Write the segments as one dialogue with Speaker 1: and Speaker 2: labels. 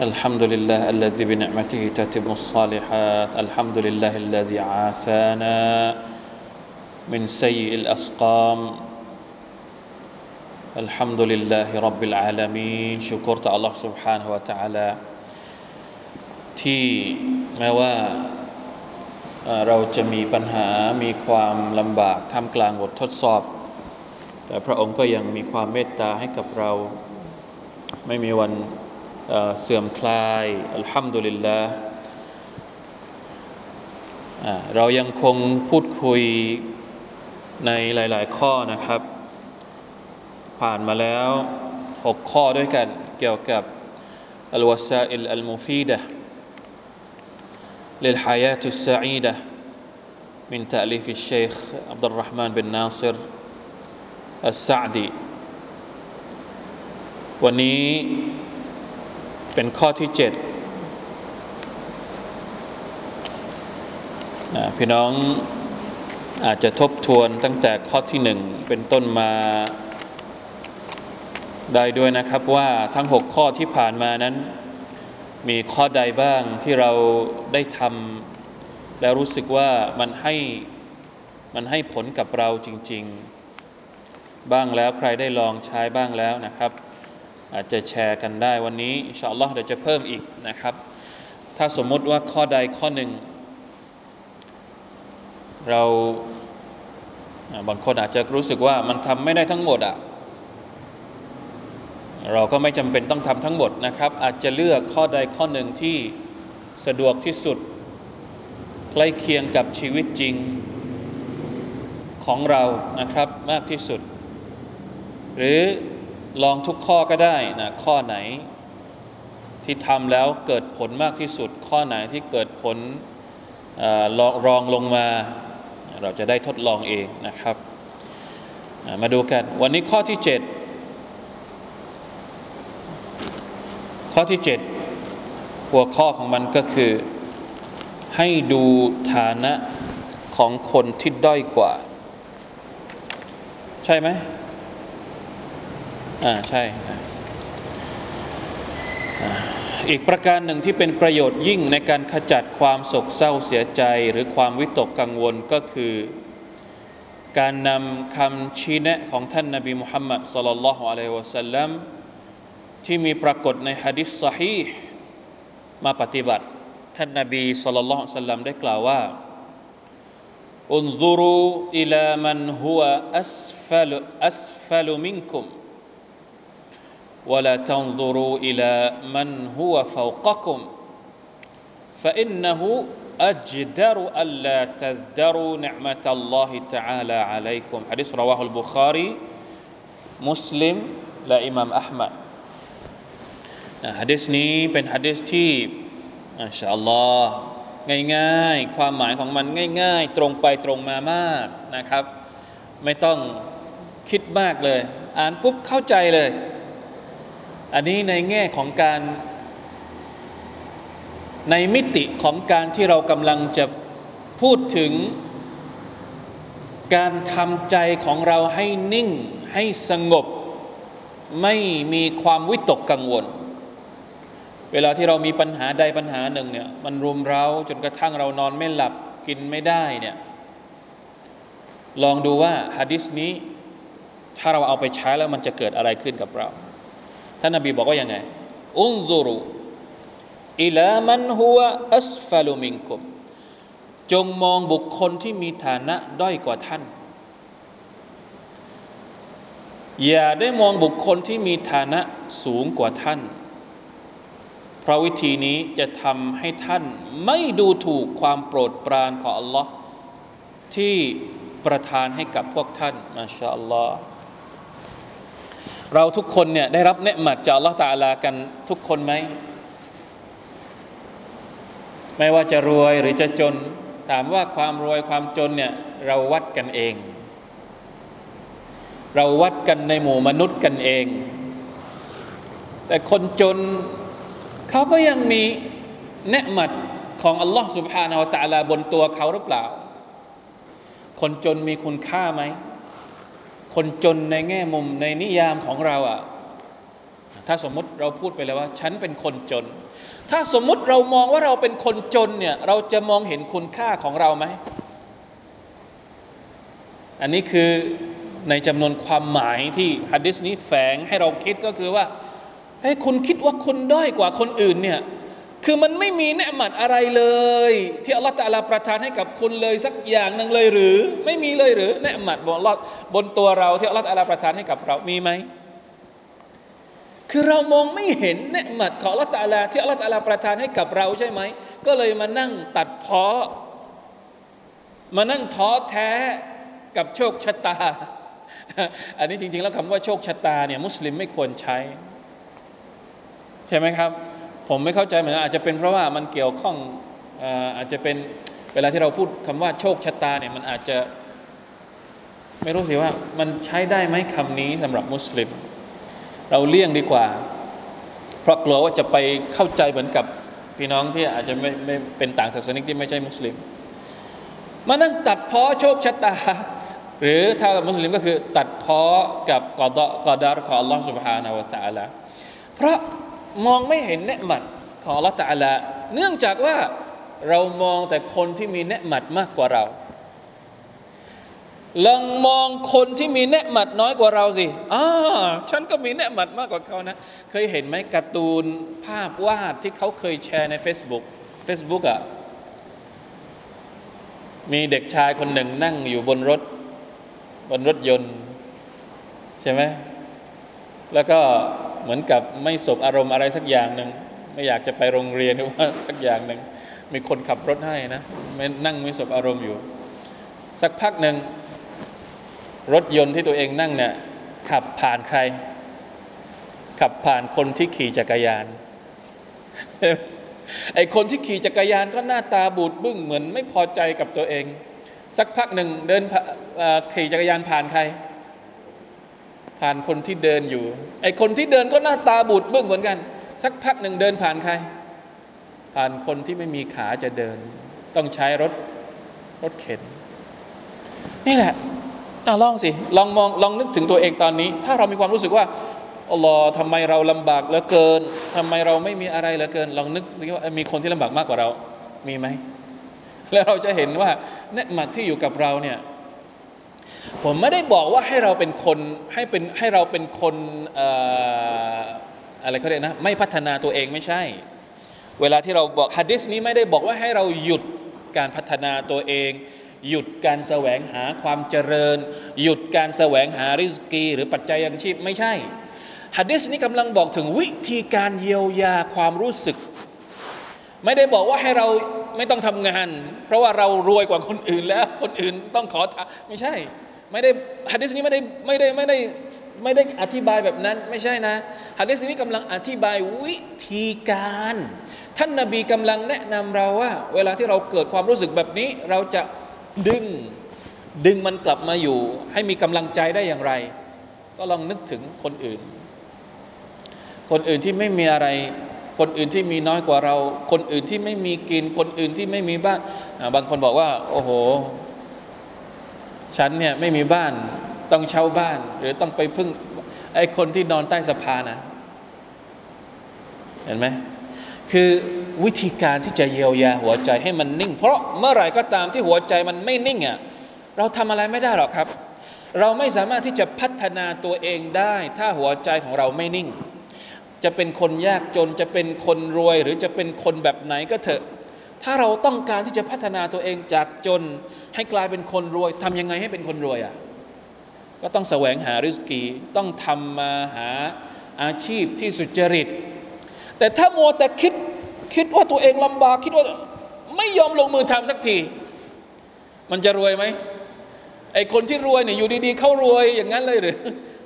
Speaker 1: الحمد لله الذي بنعمته تتم الصالحات الحمد لله الذي عافانا من سيء الأسقام الحمد لله رب العالمين شكرت الله سبحانه وتعالى ที่แม้ว่าเราจะมีปัญหามีความลำบากท่ามกลางบททดสอบ แต่พระองค์ก็ยังมีความเมตตาให้กับเราไม่มีวัน เสื่อมคลายอัลฮัมดุลิลลาห์เรายังคงพูดคุยในหลาย ๆ ข้อนะครับ ผ่านมาแล้ว 6 ข้อด้วยกันเกี่ยวกับอัลวาซาอิลอัลมุฟีดะ للحياة السعيدة من تأليف الشيخ عبد الرحمن بن ناصر السعدي วันนี้ เป็นข้อที่เจ็ดพี่น้องอาจจะทบทวนตั้งแต่ข้อที่หนึ่งเป็นต้นมาได้ด้วยนะครับว่าทั้งหกข้อที่ผ่านมานั้น มีข้อใดบ้างที่เราได้ทำแล้วรู้สึกว่ามันให้มันให้ผลกับเราจริง ๆ บ้างแล้วใครได้ลองใช้บ้างแล้วนะครับ อาจจะแชร์กันได้วันนี้อินชาอัลลอฮ์เดี๋ยวจะเพิ่มอีกนะครับ ถ้าสมมุติว่าข้อใดข้อหนึ่ง เราบางคนอาจจะรู้สึกว่ามันทำไม่ได้ทั้งหมดอะ่ะเราก็ไม่จำเป็นต้องทำทั้งหมดนะครับ อาจจะเลือกข้อใดข้อหนึ่งที่สะดวกที่สุด ใกล้เคียงกับชีวิตจริงของเรานะครับมากที่สุด หรือ ลองทุกข้อก็ได้นะข้อไหนที่ทำแล้วเกิดผลมากที่สุด ข้อไหนที่เกิดผลรองรองลงมา เราจะได้ทดลองเองนะครับ มาดูกัน วันนี้ข้อที่ 7 ข้อที่ 7 หัวข้อของมันก็คือ ให้ดูฐานะของคนที่ด้อยกว่า ใช่ไหม อ่าใช่อีกประการหนึ่งที่เป็นประโยชน์ยิ่งในการขจัดความโศกเศร้าเสียใจหรือความวิตกกังวลก็คือ การนำคำชี้แนะของท่านนบีมุฮัมมัดสลลัลลอฮุอะลัยฮิวะสัลลัมที่มีปรากฏในฮะดิษสฮีมาปฏิบัติ ท่านนบีสลลัลลอฮุสัลลัมได้กล่าวว่าอุนซูรูอิลามันฮุวะอัสฟัลอัสฟัลมินคุม ولا تنظروا إلى من هو فوقكم فإنه أجدر ألا تذدروا نعمة الله تعالى عليكم حديث رواه البخاري مسلم لا إمام أحمد ฮะดิษนี้เป็นฮะดิษที่อัลชาอัลลอฮ์ง่ายๆ ความหมายของมันง่าย ๆ ตรงไปตรงมามากนะครับ ไม่ต้องคิดมากเลย อ่านปุ๊บเข้าใจเลย อันนี้ในแง่ของการในมิติของการที่เรากำลังจะพูดถึงการทำใจของเราให้นิ่งให้สงบ ไม่มีความวิตกกังวล เวลาที่เรามีปัญหาใดปัญหาหนึ่งเนี่ยมันรุมเราจนกระทั่งเรานอนไม่หลับกินไม่ได้เนี่ยลองดูว่าฮะดิษนี้ ถ้าเราเอาไปใช้แล้วมันจะเกิดอะไรขึ้นกับเรา ท่านนบีบอกว่ายังไง อุนซูรุอิลามันฮัวอัสฟาลุมิงกุมจงมองบุคคลที่มีฐานะด้อยกว่าท่าน อย่าได้มองบุคคลที่มีฐานะสูงกว่าท่าน เพราะวิธีนี้จะทำให้ท่านไม่ดูถูกความโปรดปรานของอัลลอฮ์ที่ประทานให้กับพวกท่านมาชาอัลลอฮ์ เราทุกคนเนี่ยได้รับเนืหมัดจากลอฮฺตาลากันทุกคนไหม ไม่ว่าจะรวยหรือจะจน ถามว่าความรวยความจนเนี่ยเราวัดกันเอง เราวัดกันในหมู่มนุษย์กันเอง แต่คนจนเขาก็ยังมีเนืหมัดของอัลลอฮฺสุบฮานาอัตะลาบนตัวเขาหรือเปล่า คนจนมีคุณค่าไหม คนจนในแง่มุมในนิยามของเราอะถ้าสมมติเราพูดไปแล้วว่า ฉันเป็นคนจน ถ้าสมมุติเรามองว่าเราเป็นคนจนเนี่ยเราจะมองเห็นคุณค่าของเราไหม อันนี้คือในจำนวนความหมายที่ฮัดดิสนี้แฝงให้เราคิดก็คือว่าเฮ้ยคุณคิดว่าคุณด้อยกว่าคนอื่นเนี่ย คือมันไม่มีเนืหมัดอะไรเลย ที่อัลลอฮฺตะลาประทานให้กับคุณเลยสักอย่างหนึ่งเลยหรือ ไม่มีเลยหรือเนืหมัดบนอัลอฮ์บนตัวเราที่อัลลอฮฺตะลาประทานให้กับเรามีไหมคือเรามองไม่เห็นเนืหมัดของอัลลอฮฺตะลาที่อัลลอฮฺตะลาประทานให้กับเราใช่ไหมก็เลยมานั่งตัดพ้อมานั่งท้อแท้กับโชคชะตา อันนี้จริง ๆ แล้วคำว่าโชคชะตาเนี่ยมุสลิมไม่ควรใช้ ใช่ไหมครับ ผมไม่เข้าใจเหมือนกันอาจจะเป็นเพราะว่ามันเกี่ยวข้องอาจจะเป็นเวลาที่เราพูดคำว่าโชคชะตาเนี่ยมันอาจจะ ไม่รู้สิว่า มันใช้ได้ไหมคำนี้สำหรับมุสลิม เราเลี่ยงดีกว่า เพราะกลัวว่าจะไปเข้าใจเหมือนกับพี่น้องที่อาจจะไม่ไม่เป็นต่างศาสนิกที่ไม่ใช่มุสลิม มานั่งตัดพ้อโชคชะตา หรือถ้ามุสลิมก็คือตัดพ้อกับกอดกอดารของ Allah سبحانه และ تعالى เพราะ มองไม่เห็นเนืหมัดของลลอฮฺตาลา เนื่องจากว่าเรามองแต่คนที่มีเนืหมัดมากกว่าเราลองมองคนที่มีเนืหมัดน้อยกว่าเราสิอ่าฉันก็มีเนืหมัดมากกว่าเขานะ เคยเห็นไหมการ์ตูนภาพวาดที่เขาเคยแชร์ใน Facebook Facebook อะ่ะมีเด็กชายคนหนึ่งนั่งอยู่บนรถ บนรถยนต์ ใช่ไหม แล้วก็ เหมือนกับไม่สบอารมณ์อะไรสักอย่างหนึ่งไม่อยากจะไปโรงเรียนหรือว่าสักอย่างหนึ่งมีคนขับรถให้นะไม่นั่งไม่สบอารมณ์อยู่ สักพักหนึ่งรถยนต์ที่ตัวเองนั่งเนี่ยขับผ่านใคร ขับผ่านคนที่ขี่จักรยานไอคนที่ขี่จักรยานก็หน้าตาบูดบึ้งเหมือนไม่พอใจกับตัวเอง สักพักหนึ่งเดินขี่จักรยานผ่านใคร ผ่านคนที่เดินอยู่ ไอคนที่เดินก็หน้าตาบูดบึ้งเหมือนกัน สักพักหนึ่งเดินผ่านใคร ผ่านคนที่ไม่มีขาจะเดิน ต้องใช้รถรถเข็น นี่แหละอลองสิ ลองมองลองนึกถึงตัวเองตอนนี้ ถ้าเรามีความรู้สึกว่าอัลลอฮ์ทำไมเราลำบากเหลือเกินทำไมเราไม่มีอะไรเหลือเกิน ลองนึกสิว่ามีคนที่ลำบากมากกว่าเรา มีไหม แล้วเราจะเห็นว่าเนืหมัดที่อยู่กับเราเนี่ย ผมไม่ได้บอกว่าให้เราเป็นคนให้เป็นให้เราเป็นคนอะไรเขาเรียกนะไม่พัฒนาตัวเองไม่ใช่ เวลาที่เราบอกฮัดดิสนี้ไม่ได้บอกว่าให้เราหยุดการพัฒนาตัวเอง หยุดการแสวงหาความเจริญ หยุดการแสวงหาริสกี หรือปัจจัยยังชีพไม่ใช่ฮัดดิสนี้กำลังบอกถึงวิธีการเยียวยาความรู้สึก ไม่ได้บอกว่าให้เราไม่ต้องทำงาน เพราะว่าเรารวยกว่าคนอื่นแล้ว คนอื่นต้องขอทานไม่ใช่ ไม่ได้ฮัดดิสนี้ไม่ได้ไม่ได้ไม่ได้ไม่ได้อธิบายแบบนั้นไม่ใช่นะฮัดดิสนี้กำลังอธิบายวิธีการ ท่านนาบีกำลังแนะนำเราว่า เวลาที่เราเกิดความรู้สึกแบบนี้ เราจะดึงดึงมันกลับมาอยู่ ให้มีกำลังใจได้อย่างไร ก็ลองนึกถึงคนอื่น คนอื่นที่ไม่มีอะไร คนอื่นที่มีน้อยกว่าเรา คนอื่นที่ไม่มีกิน คนอื่นที่ไม่มีบ้าน บางคนบอกว่า โอ้โห ฉันเนี่ยไม่มีบ้าน ต้องเช่าบ้าน หรือต้องไปพึ่ง ไอ้คนที่นอนใต้สะพานนะเห็นไหมคือวิธีการที่จะเยียวยาหัวใจให้มันนิ่ง เพราะเมื่อไหร่ก็ตามที่หัวใจมันไม่นิ่งอะเราทำอะไรไม่ได้หรอกครับ เราไม่สามารถที่จะพัฒนาตัวเองได้ ถ้าหัวใจของเราไม่นิ่ง จะเป็นคนยากจนจะเป็นคนรวยหรือจะเป็นคนแบบไหนก็เถอะ ถ้าเราต้องการที่จะพัฒนาตัวเองจากจน ให้กลายเป็นคนรวยทำยังไงให้เป็นคนรวยอะก็ต้องแสวงหาริสกีต้องทำมาหาอาชีพที่สุจริต แต่ถ้ามัวแต่คิดคิดว่าตัวเองลำบากคิดว่าไม่ยอมลงมือทำสักที มันจะรวยไหมไอคนที่รวยเนี่ยอยู่ดีๆ เขารวยอย่างนั้นเลยหรือ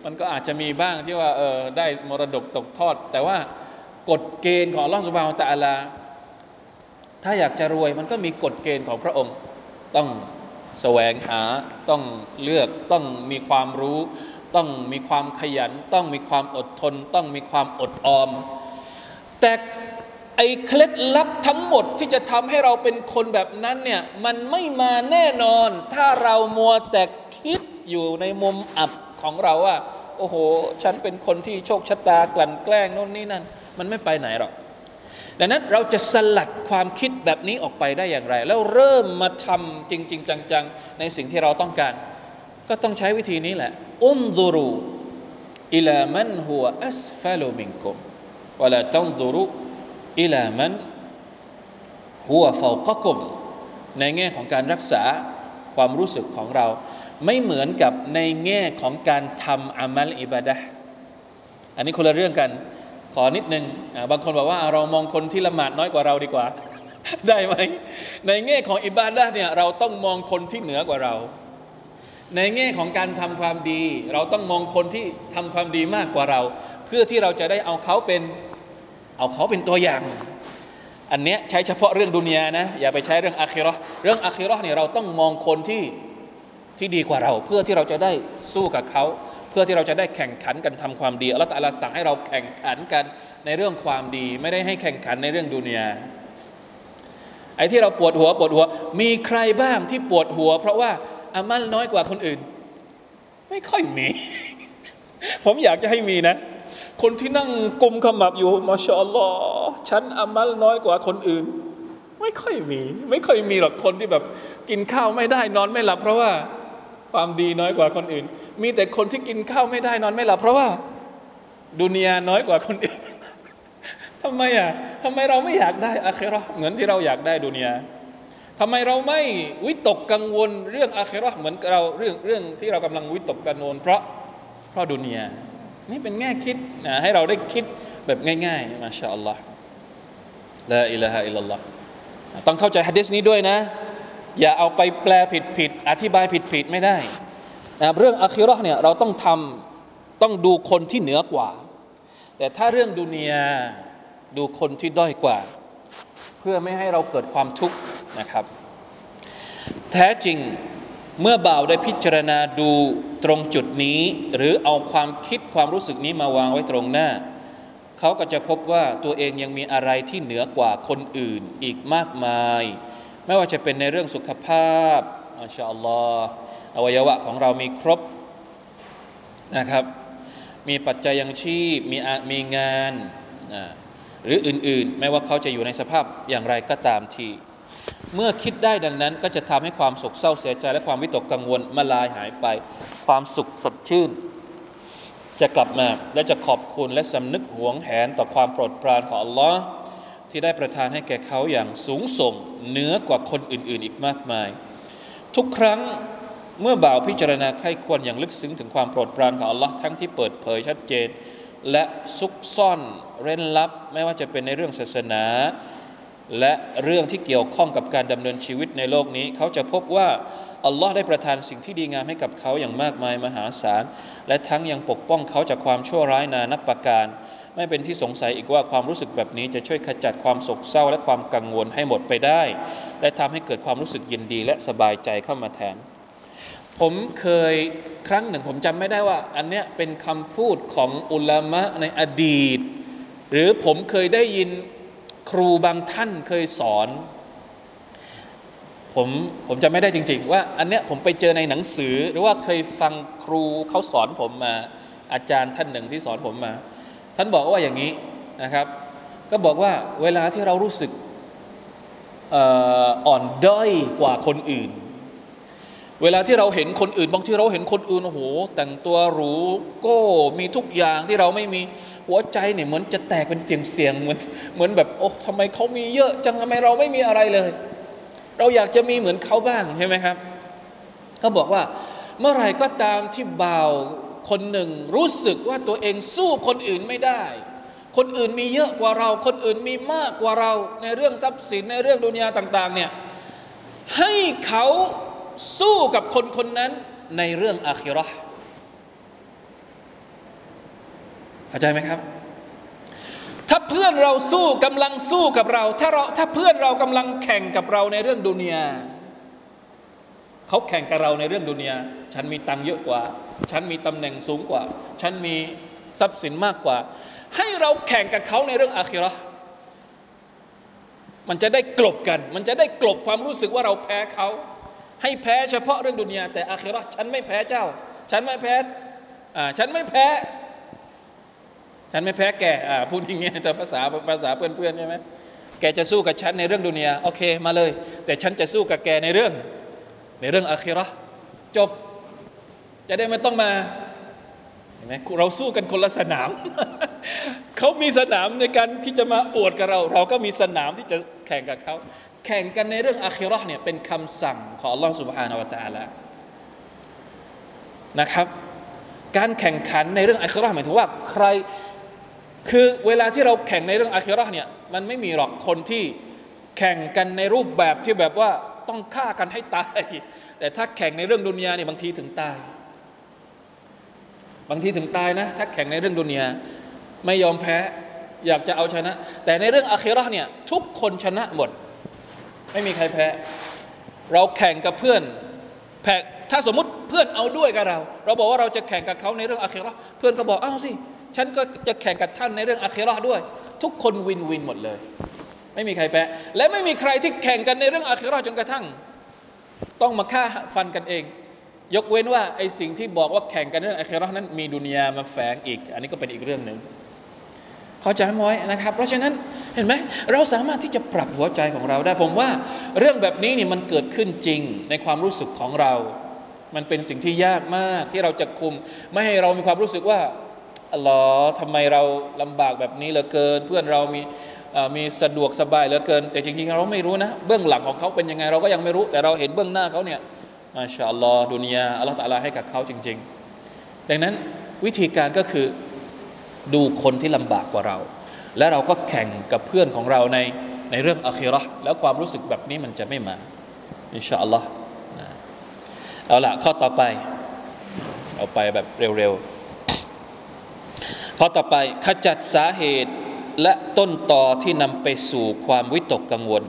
Speaker 1: มันก็อาจจะมีบ้างที่ว่าเออได้มรดกตกทอด แต่ว่ากฎเกณฑ์ของล่องสุบาวตะอลา ถ้าอยากจะรวยมันก็มีกฎเกณฑ์ของพระองค์ ต้องแสวงหาต้องเลือกต้องมีความรู้ ต้องมีความขยัน ต้องมีความอดทน ต้องมีความอดออม แต่ไอ้เคล็ดลับทั้งหมดที่จะทำให้เราเป็นคนแบบนั้นเนี่ยมันไม่มาแน่นอน ถ้าเรามัวแต่คิดอยู่ในมุมอับ ของเราว่า โอ้โห ฉันเป็นคนที่โชคชะตากลั่นแกล้งโน่นนี่นั่น มันไม่ไปไหนหรอกดังนั้นเราจะสลัดความคิดแบบนี้ออกไปได้อย่างไร แล้วเริ่มมาทำจริง ๆ จัง ๆ ในสิ่งที่เราต้องการ ก็ต้องใช้วิธีนี้แหละ อุนดูรูอิลามันหัวอัสฟาลูมิงกุมวลาตันดูรูอิลามันหัวฟาวกกุมในแง่ของการรักษาความรู้สึกของเรา ไม่เหมือนกับในแง่ของการทำอามัลอิบาดะอันนี้คนละเรื่องกันขอนิดนึงบางคนบอกว่าเรามองคนที่ละหมาดน้อยกว่าเราดีกว่า ได้ไหมในแง่ของอิบาดะเนี่ยเราต้องมองคนที่เหนือกว่าเรา ในแง่ของการทำความดี เราต้องมองคนที่ทำความดีมากกว่าเรา เพื่อที่เราจะได้เอาเขาเป็นเอาเขาเป็นตัวอย่างอันเนี้ยใช้เฉพาะเรื่องดุนยานะอย่าไปใช้เรื่องอาคิรอเรื่องอาคิรอเนี่ยเราต้องมองคนที่ ที่ดีกว่าเรา เพื่อที่เราจะได้สู้กับเขา เพื่อที่เราจะได้แข่งขันกันทำความดีอัลลอฮฺสั่งให้เราแข่งขันกันในเรื่องความดี ไม่ได้ให้แข่งขันในเรื่องดุนยาไอ้ที่เราปวดหัวปวดหัว มีใครบ้างที่ปวดหัว เพราะว่าอามัลน้อยกว่าคนอื่น ไม่ค่อยมี ผมอยากจะให้มีนะ คนที่นั่งกุมขมับอยู่มาชอลลอฮ์ฉันอามัลน้อยกว่าคนอื่น ไม่ค่อยมี ไม่ค่อยมีหรอกคนที่แบบกินข้าวไม่ได้นอนไม่หลับ เพราะว่า ความดีน้อยกว่าคนอื่น มีแต่คนที่กินข้าวไม่ได้นอนไม่หลับเพราะว่าดุนยาน้อยกว่าคนอื่นทำไมอะทำไมเราไม่อยากได้อาเครอเหมือนที่เราอยากได้ดุนยาทำไมเราไม่วิตกกังวลเรื่องอาเครอเหมือนเราเรื่องเรื่องที่เรากำลังวิตกกังวลเพราะเพราะดุนยานี่เป็นแง่คิดนะให้เราได้คิดแบบง่ายๆมาชาอัลลอฮ์ละอิละฮะอิลลัลลอฮ์ต้องเข้าใจฮะดิษนี้ด้วยนะ อย่าเอาไปแปลผิดผิดอธิบายผิดผิดไม่ได้นะเรื่องอะคิรอเนี่ยเราต้องทำต้องดูคนที่เหนือกว่า แต่ถ้าเรื่องดุเนียดูคนที่ด้อยกว่า เพื่อไม่ให้เราเกิดความทุกข์นะครับ แท้จริงเมื่อบ่าวได้พิจารณาดูตรงจุดนี้ หรือเอาความคิดความรู้สึกนี้มาวางไว้ตรงหน้า เขาก็จะพบว่าตัวเองยังมีอะไรที่เหนือกว่าคนอื่นอีกมากมาย ไม่ว่าจะเป็นในเรื่องสุขภาพอัลลอฮ์อวัยวะของเรามีครบนะครับ มีปัจจัยยังชีพมีมีงานหรืออื่นๆ ไม่ว่าเขาจะอยู่ในสภาพอย่างไรก็ตามที เมื่อคิดได้ดังนั้นก็จะทำให้ความโศกเศร้าเสียใจและความวิตกกังวลมาลายหายไป ความสุขสดชื่น จะกลับมาและจะขอบคุณและสำนึกหวงแหนต่อความโปรดปรานของอัลลอฮ์ ที่ได้ประทานให้แก่เขาอย่างสูงส่งเหนือกว่าคนอื่น ๆ อีกมากมาย ทุกครั้งเมื่อบ่าวพิจารณาใครควรอย่างลึกซึ้งถึงความโปรดปรานของอัลลอฮ์ทั้งที่เปิดเผยชัดเจน และซุกซ่อนเร้นลับ ไม่ว่าจะเป็นในเรื่องศาสนา และเรื่องที่เกี่ยวข้องกับการดำเนินชีวิตในโลกนี้ เขาจะพบว่าอัลลอฮ์ได้ประทานสิ่งที่ดีงามให้กับเขาอย่างมากมายมหาศาล และทั้งยังปกป้องเขาจากความชั่วร้ายนานับประการ ไม่เป็นที่สงสัยอีกว่าความรู้สึกแบบนี้จะช่วยขจัดความโศกเศร้าและความกังวลให้หมดไปได้ และทำให้เกิดความรู้สึกยินดีและสบายใจเข้ามาแทน ผมเคยครั้งหนึ่งผมจำไม่ได้ว่า อันเนี้ยเป็นคำพูดของอุลามะในอดีต หรือผมเคยได้ยินครูบางท่านเคยสอน ผมผมจำไม่ได้จริง ๆ ว่าอันเนี้ยผมไปเจอในหนังสือ หรือว่าเคยฟังครูเขาสอนผมมาอาจารย์ท่านหนึ่งที่สอนผมมา ท่านบอกว่าอย่างนี้นะครับ ก็บอกว่าเวลาที่เรารู้สึกอ่อนด้อยกว่าคนอื่น เวลาที่เราเห็นคนอื่น บางทีเราเห็นคนอื่นโอ้โหแต่งตัวหรูโก้มีทุกอย่างที่เราไม่มีหัวใจเนี่ยเหมือนจะแตกเป็นเสียงเสียงเหมือนเหมือนแบบโอ้ทำไมเขามีเยอะจังทำไมเราไม่มีอะไรเลย เราอยากจะมีเหมือนเขาบ้างใช่ไหมครับเขาบอกว่าเมื่อไรก็ตามที่บ่าว คนหนึ่งรู้สึกว่าตัวเองสู้คนอื่นไม่ได้ คนอื่นมีเยอะกว่าเรา คนอื่นมีมากกว่าเราในเรื่องทรัพย์สินในเรื่องดุนยาต่าง ๆ เนี่ยให้เขาสู้กับคนคนนั้นในเรื่องอาคิรอเข้าใจไหมครับ ถ้าเพื่อนเราสู้กำลังสู้กับเรา ถ้าเราถ้าเพื่อนเรากำลังแข่งกับเราในเรื่องดุนยา เขาแข่งกับเราในเรื่องดุนยาฉันมีตังค์เยอะกว่า ฉันมีตำแหน่งสูงกว่า ฉันมีทรัพย์สินมากกว่า ให้เราแข่งกับเขาในเรื่องอาคิรอมันจะได้กลบกัน มันจะได้กลบความรู้สึกว่าเราแพ้เขา ให้แพ้เฉพาะเรื่องดุนยาแต่อาคิรอฉันไม่แพ้เจ้า ฉันไม่แพ้อ่าฉันไม่แพ้ ฉันไม่แพ้แกอ่าพูดอย่างเงี้ยแต่ภาษาภาษาเพื่อนๆใช่ไหมแกจะสู้กับฉันในเรื่องดุนยาโอเคมาเลย แต่ฉันจะสู้กับแกในเรื่อง ในเรื่องอาคิรอจบ จะได้ไม่ต้องมาเห็นไหมเราสู้กันคนละสนาม เขามีสนามในการที่จะมาอวดกับเรา เราก็มีสนามที่จะแข่งกับเขาแข่งกันในเรื่องอาคิรอเนี่ยเป็นคำสั่งของอัลลอฮฺสุบฮานาวะตาละนะครับ การแข่งขันในเรื่องอาคิรอหมายถึงว่าใครคือเวลาที่เราแข่งในเรื่องอาคิรอเนี่ยมันไม่มีหรอกคนที่แข่งกันในรูปแบบที่แบบว่า ต้องฆ่ากันให้ตาย แต่ถ้าแข่งในเรื่องดุนยาเนี่ยบางทีถึงตาย บางทีถึงตายนะ ถ้าแข่งในเรื่องดุนยาไม่ยอมแพ้ อยากจะเอาชนะ แต่ในเรื่องอาคิรอเนี่ยทุกคนชนะหมด ไม่มีใครแพ้ เราแข่งกับเพื่อนแพ้ถ้าสมมติเพื่อนเอาด้วยกับเรา เราบอกว่าเราจะแข่งกับเขาในเรื่องอาคิรอเพื่อนก็บอกเอาสิฉันก็จะแข่งกับท่านในเรื่องอาคิรอด้วย ทุกคนวินวินหมดเลย ไม่มีใครแพ้ และไม่มีใครที่แข่งกันในเรื่องอาคิรอจนกระทั่ง ต้องมาฆ่าฟันกันเอง ยกเว้นว่าไอ้สิ่งที่บอกว่าแข่งกันเรื่องอาคิรอนั้น มีดุนยามาแฝงอีก อันนี้ก็เป็นอีกเรื่องหนึ่งเข้าใจไหมนะครับ เพราะฉะนั้นเห็นไหมเราสามารถที่จะปรับหัวใจของเราได้ผมว่าเรื่องแบบนี้นี่มันเกิดขึ้นจริงในความรู้สึกของเรา มันเป็นสิ่งที่ยากมากที่เราจะคุม ไม่ให้เรามีความรู้สึกว่าอัลลอทำไมเราลำบากแบบนี้เหลือเกิน เพื่อนเรามี มีสะดวกสบายเหลือเกิน แต่จริงๆเราไม่รู้นะ เบื้องหลังของเขาเป็นยังไงเราก็ยังไม่รู้ แต่เราเห็นเบื้องหน้าเขาเนี่ยมาชาอัลลอฮ์ดุนยาอัลลอฮ์ตะลาให้กับเขาจริง ๆ ดังนั้นวิธีการก็คือดูคนที่ลำบากกว่าเรา และเราก็แข่งกับเพื่อนของเราในในเรื่องอัคีรอแล้วความรู้สึกแบบนี้มันจะไม่มาอินชาอัลลอฮ์เอาละข้อต่อไป เอาไปแบบเร็วๆข้อต่อไปขจัดสาเหตุ และต้นต่อที่นำไปสู่ความวิตกกังวล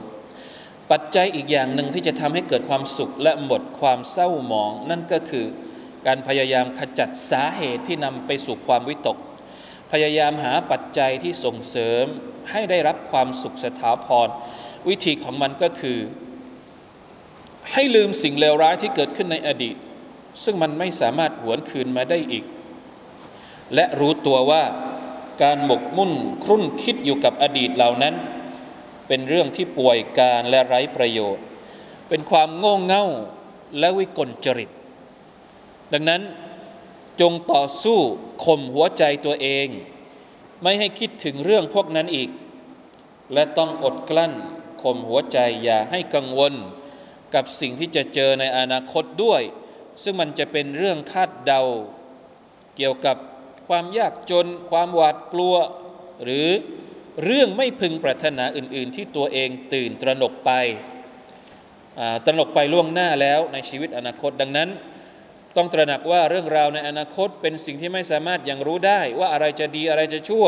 Speaker 1: ปัจจัยอีกอย่างหนึ่งที่จะทำให้เกิดความสุขและหมดความเศร้าหมอง นั่นก็คือการพยายามขจัดสาเหตุที่นำไปสู่ความวิตก พยายามหาปัจจัยที่ส่งเสริมให้ได้รับความสุขสถาพร วิธีของมันก็คือ ให้ลืมสิ่งเลวร้ายที่เกิดขึ้นในอดีต ซึ่งมันไม่สามารถหวนคืนมาได้อีก และรู้ตัวว่า การหมกมุ่นครุ่นคิดอยู่กับอดีตเหล่านั้น เป็นเรื่องที่ป่วยการและไร้ประโยชน์ เป็นความโง่เง่าและวิกลจริต ดังนั้นจงต่อสู้ข่มหัวใจตัวเอง ไม่ให้คิดถึงเรื่องพวกนั้นอีก และต้องอดกลั้นข่มหัวใจอย่าให้กังวล กับสิ่งที่จะเจอในอนาคตด้วย ซึ่งมันจะเป็นเรื่องคาดเดา เกี่ยวกับ ความยากจน ความหวาดกลัว หรือเรื่องไม่พึงปรารถนาอื่น ๆ ที่ตัวเองตื่นตระหนกไปตระหนกไปล่วงหน้าแล้วในชีวิตอนาคตดังนั้น ต้องตระหนักว่าเรื่องราวในอนาคตเป็นสิ่งที่ไม่สามารถยังรู้ได้ ว่าอะไรจะดีอะไรจะชั่ว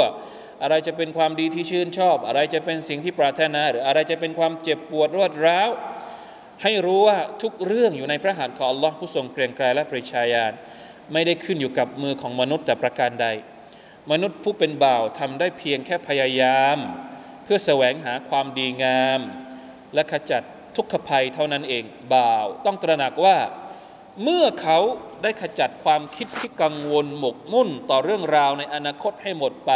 Speaker 1: อะไรจะเป็นความดีที่ชื่นชอบ อะไรจะเป็นสิ่งที่ปรารถนา หรืออะไรจะเป็นความเจ็บปวดรวดร้าว ให้รู้ว่าทุกเรื่องอยู่ในพระหัตถ์ของอัลลอฮ์ผู้ทรงเกรียงไกรและปริชายาน ไม่ได้ขึ้นอยู่กับมือของมนุษย์แต่ประการใด มนุษย์ผู้เป็นบ่าวทำได้เพียงแค่พยายาม เพื่อแสวงหาความดีงาม และขจัดทุกขภัยเท่านั้นเองบ่าว ต้องตระหนักว่า เมื่อเขาได้ขจัดความคิดที่กังวลหมกมุ่นต่อเรื่องราวในอนาคตให้หมดไป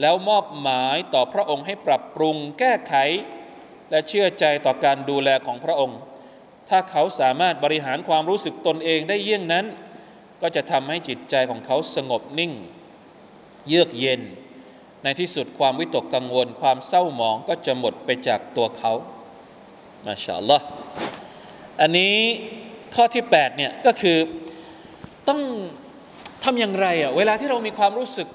Speaker 1: แล้วมอบหมายต่อพระองค์ให้ปรับปรุงแก้ไข และเชื่อใจต่อการดูแลของพระองค์ ถ้าเขาสามารถบริหารความรู้สึกตนเองได้เยี่ยงนั้น ก็จะทำให้จิตใจของเขาสงบนิ่ง เยือกเย็น ในที่สุดความวิตกกังวล ความเศร้าหมองก็จะหมดไปจากตัวเขามาชาอัลลอฮ์อันนี้ข้อที่8เนี่ยก็คือต้องทำอย่างไรอะเวลาที่เรามีความรู้สึก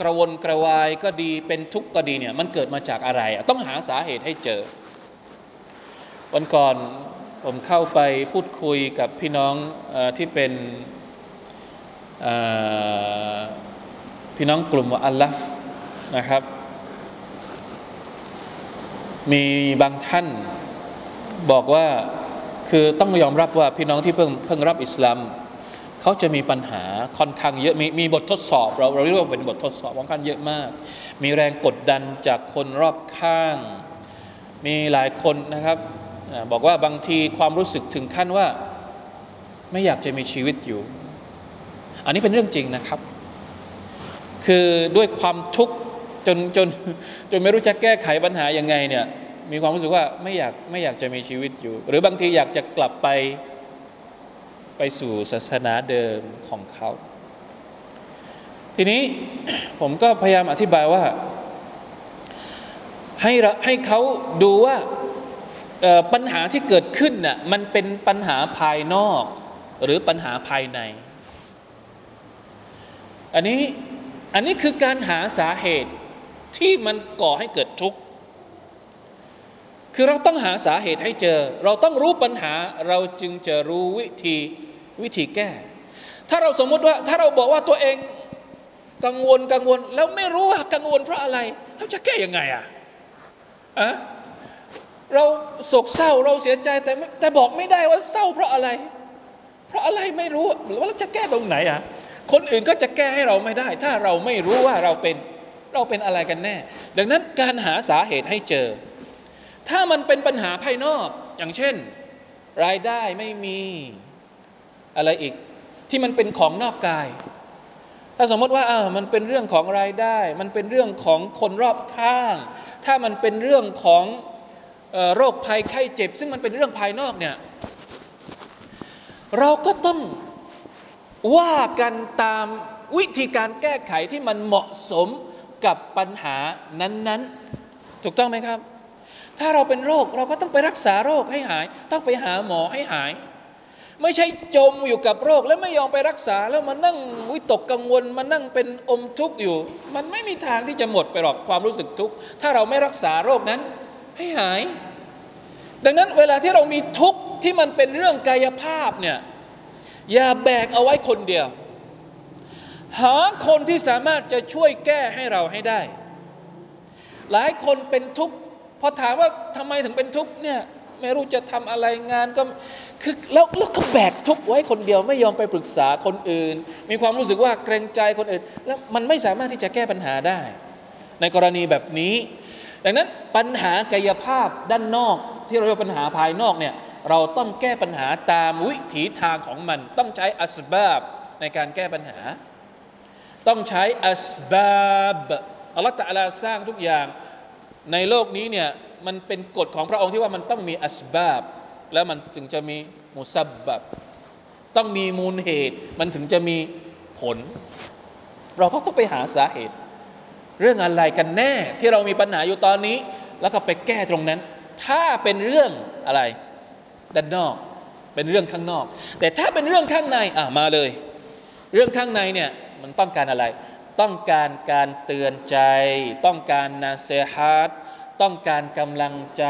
Speaker 1: กระวนกระวายก็ดีเป็นทุกข์ก็ดีเนี่ยมันเกิดมาจากอะไรอะต้องหาสาเหตุให้เจอ วันก่อนผมเข้าไปพูดคุยกับพี่น้องอที่เป็น พี่น้องกลุ่มอัลลัฟนะครับ มีบางท่านบอกว่าคือต้องยอมรับว่าพี่น้องที่เพิ่งเพิ่งรับอิสลามเขาจะมีปัญหาค่อนข้างเยอะมีมีบททดสอบ เราเราเรียกว่าเป็นบททดสอบค่อนข้างเยอะมาก มีแรงกดดันจากคนรอบข้าง มีหลายคนนะครับ บอกว่าบางทีความรู้สึกถึงขั้นว่า ไม่อยากจะมีชีวิตอยู่ อันนี้เป็นเรื่องจริงนะครับ คือด้วยความทุกข์จนจนจนไม่รู้จะแก้ไขปัญหายังไงเนี่ยมีความรู้สึกว่าไม่อยากไม่อยากจะมีชีวิตอยู่ หรือบางทีอยากจะกลับไปไปสู่ศาสนาเดิมของเขา ทีนี้ผมก็พยายามอธิบายว่า ให้ให้เขาดูว่าปัญหาที่เกิดขึ้นน่ะมันเป็นปัญหาภายนอก หรือปัญหาภายใน อันนี้อันนี้คือการหาสาเหตุที่มันก่อให้เกิดทุกข์คือเราต้องหาสาเหตุให้เจอ เราต้องรู้ปัญหาเราจึงจะรู้วิธีวิธีแก้ ถ้าเราสมมุติว่าถ้าเราบอกว่าตัวเองกังวลกังวล แล้วไม่รู้ว่ากังวลเพราะอะไร เราจะแก้ยังไงอะอะเราโศกเศร้าเราเสียใจแต่แต่บอกไม่ได้ว่าเศร้าเพราะอะไร เพราะอะไรไม่รู้หรือว่าเราจะแก้ตรงไหนอะ คนอื่นก็จะแก้ให้เราไม่ได้ ถ้าเราไม่รู้ว่าเราเป็นเราเป็นอะไรกันแน่ ดังนั้นการหาสาเหตุให้เจอ ถ้ามันเป็นปัญหาภายนอกอย่างเช่น รายได้ไม่มีอะไรอีก ที่มันเป็นของนอกกาย ถ้าสมมติว่าอ่ามันเป็นเรื่องของรายได้ มันเป็นเรื่องของคนรอบข้าง ถ้ามันเป็นเรื่องของโรคภัยไข้เจ็บ ซึ่งมันเป็นเรื่องภายนอกเนี่ยเราก็ต้อง ว่ากันตามวิธีการแก้ไขที่มันเหมาะสมกับปัญหานั้นๆ ถูกต้องไหมครับ ถ้าเราเป็นโรคเราก็ต้องไปรักษาโรคให้หาย ต้องไปหาหมอให้หาย ไม่ใช่จมอยู่กับโรคแล้วไม่ยอมไปรักษาแล้วมานั่งวิตกกังวลมานั่งเป็นอมทุกข์อยู่ มันไม่มีทางที่จะหมดไปหรอกความรู้สึกทุกข์ถ้าเราไม่รักษาโรคนั้นให้หาย ดังนั้นเวลาที่เรามีทุกข์ที่มันเป็นเรื่องกายภาพเนี่ย อย่าแบกเอาไว้คนเดียว หาคนที่สามารถจะช่วยแก้ให้เราให้ได้ หลายคนเป็นทุกข์พอถามว่าทำไมถึงเป็นทุกข์เนี่ยไม่รู้จะทำอะไรงานก็คือแล้วแล้วก็แบกทุกข์ไว้คนเดียวไม่ยอมไปปรึกษาคนอื่น มีความรู้สึกว่าเกรงใจคนอื่น แล้วมันไม่สามารถที่จะแก้ปัญหาได้ ในกรณีแบบนี้ ดังนั้นปัญหากายภาพด้านนอกที่เราเรียกปัญหาภายนอกเนี่ย เราต้องแก้ปัญหาตามวิถีทางของมัน ต้องใช้อัสบาบในการแก้ปัญหา ต้องใช้อัสบาบอัลลอฮฺตะลาสร้างทุกอย่างในโลกนี้เนี่ยมันเป็นกฎของพระองค์ที่ว่ามันต้องมีอัสบาบ แล้วมันถึงจะมีมุซับบับต้องมีมูลเหตุ มันถึงจะมีผล เราก็ต้องไปหาสาเหตุ เรื่องอะไรกันแน่ที่เรามีปัญหาอยู่ตอนนี้ แล้วก็ไปแก้ตรงนั้น ถ้าเป็นเรื่องอะไร ด้านนอก เป็นเรื่องข้างนอก แต่ถ้าเป็นเรื่องข้างในอะมาเลย เรื่องข้างในเนี่ยมันต้องการอะไร ต้องการการเตือนใจ ต้องการนาเซฮัตต้องการกำลังใจ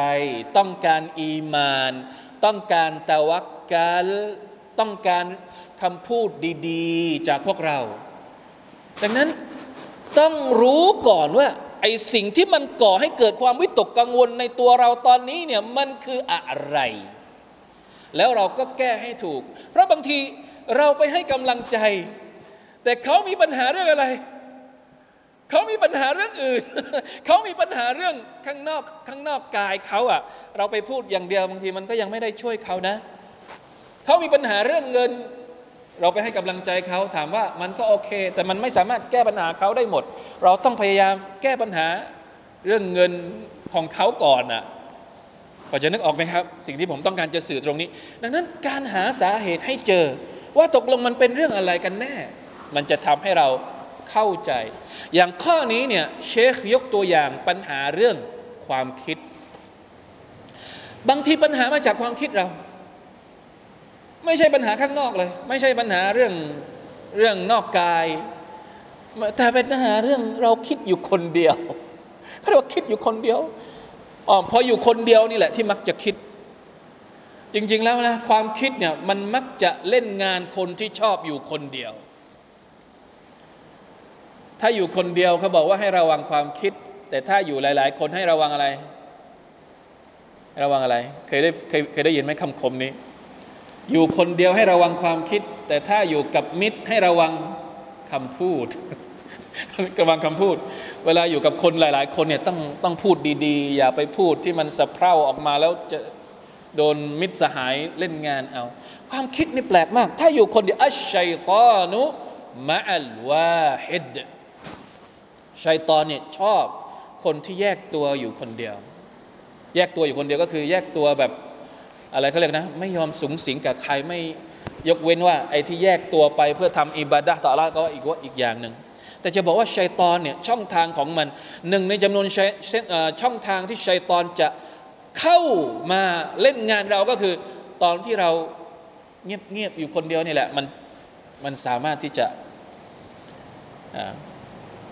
Speaker 1: ต้องการอีมาน ต้องการตะวักกาลต้องการคำพูดดีๆ จากพวกเรา ดังนั้นต้องรู้ก่อนว่าไอสิ่งที่มันก่อให้เกิดความวิตกกังวลในตัวเราตอนนี้เนี่ยมันคืออะไร แล้วเราก็แก้ให้ถูก เพราะบางทีเราไปให้กำลังใจ แต่เขามีปัญหาเรื่องอะไร เขามีปัญหาเรื่องอื่น เขามีปัญหาเรื่องข้างนอกข้างนอกกายเขาอะเราไปพูดอย่างเดียวบางทีมันก็ยังไม่ได้ช่วยเขานะ เขามีปัญหาเรื่องเงิน เราไปให้กำลังใจเขาถามว่ามันก็โอเค แต่มันไม่สามารถแก้ปัญหาเขาได้หมด เราต้องพยายามแก้ปัญหาเรื่องเงินของเขาก่อนอะ พอจะนึกออกไหมครับ สิ่งที่ผมต้องการจะสื่อตรงนี้ ดังนั้นการหาสาเหตุให้เจอ ว่าตกลงมันเป็นเรื่องอะไรกันแน่ มันจะทำให้เราเข้าใจ อย่างข้อนี้เนี่ยเชคยกตัวอย่างปัญหาเรื่องความคิด บางทีปัญหามาจากความคิดเรา ไม่ใช่ปัญหาข้างนอกเลย ไม่ใช่ปัญหาเรื่องเรื่องนอกกาย แต่เป็นปัญหาเรื่องเราคิดอยู่คนเดียวเขาเรียกว่าคิดอยู่คนเดียว อ๋อพออยู่คนเดียวนี่แหละที่มักจะคิด จริง ๆแล้วนะความคิดเนี่ยมันมักจะเล่นงานคนที่ชอบอยู่คนเดียว ถ้าอยู่คนเดียวเขาบอกว่าให้ระวังความคิด แต่ถ้าอยู่หลาย ๆ คนให้ระวังอะไร ระวังอะไร เคยได้เคยเคยได้ยินไหมคำคมนี้ อยู่คนเดียวให้ระวังความคิด แต่ถ้าอยู่กับมิตรให้ระวังคำพูด ระวังคำพูด เวลาอยู่กับคนหลาย ๆ คนเนี่ยต้องต้องพูดดีๆ อย่าไปพูดที่มันสะเพร่าออกมาแล้วจะโดนมิตรสหายเล่นงานเอา ความคิดนี่แปลกมาก ถ้าอยู่คนเดียวอัชชัยตอนุมะอัลวาฮิดชัยตอนเนี่ยชอบคนที่แยกตัวอยู่คนเดียว แยกตัวอยู่คนเดียวก็คือแยกตัวแบบอะไรเขาเรียกนะ ไม่ยอมสูงสิงกับใครไม่ยกเว้นว่าไอ้ที่แยกตัวไปเพื่อทำอิบาดะต่อละก็อีกว่าอีกอย่างหนึ่ง แต่จะบอกว่าชัยตอนเนี่ยช่องทางของมันหนึ่งในจำนวนช่อช่องทางที่ชัยตอนจะเข้ามาเล่นงานเราก็คือ ตอนที่เราเงียบๆอยู่คนเดียวนี่แหละมันมันสามารถที่จะ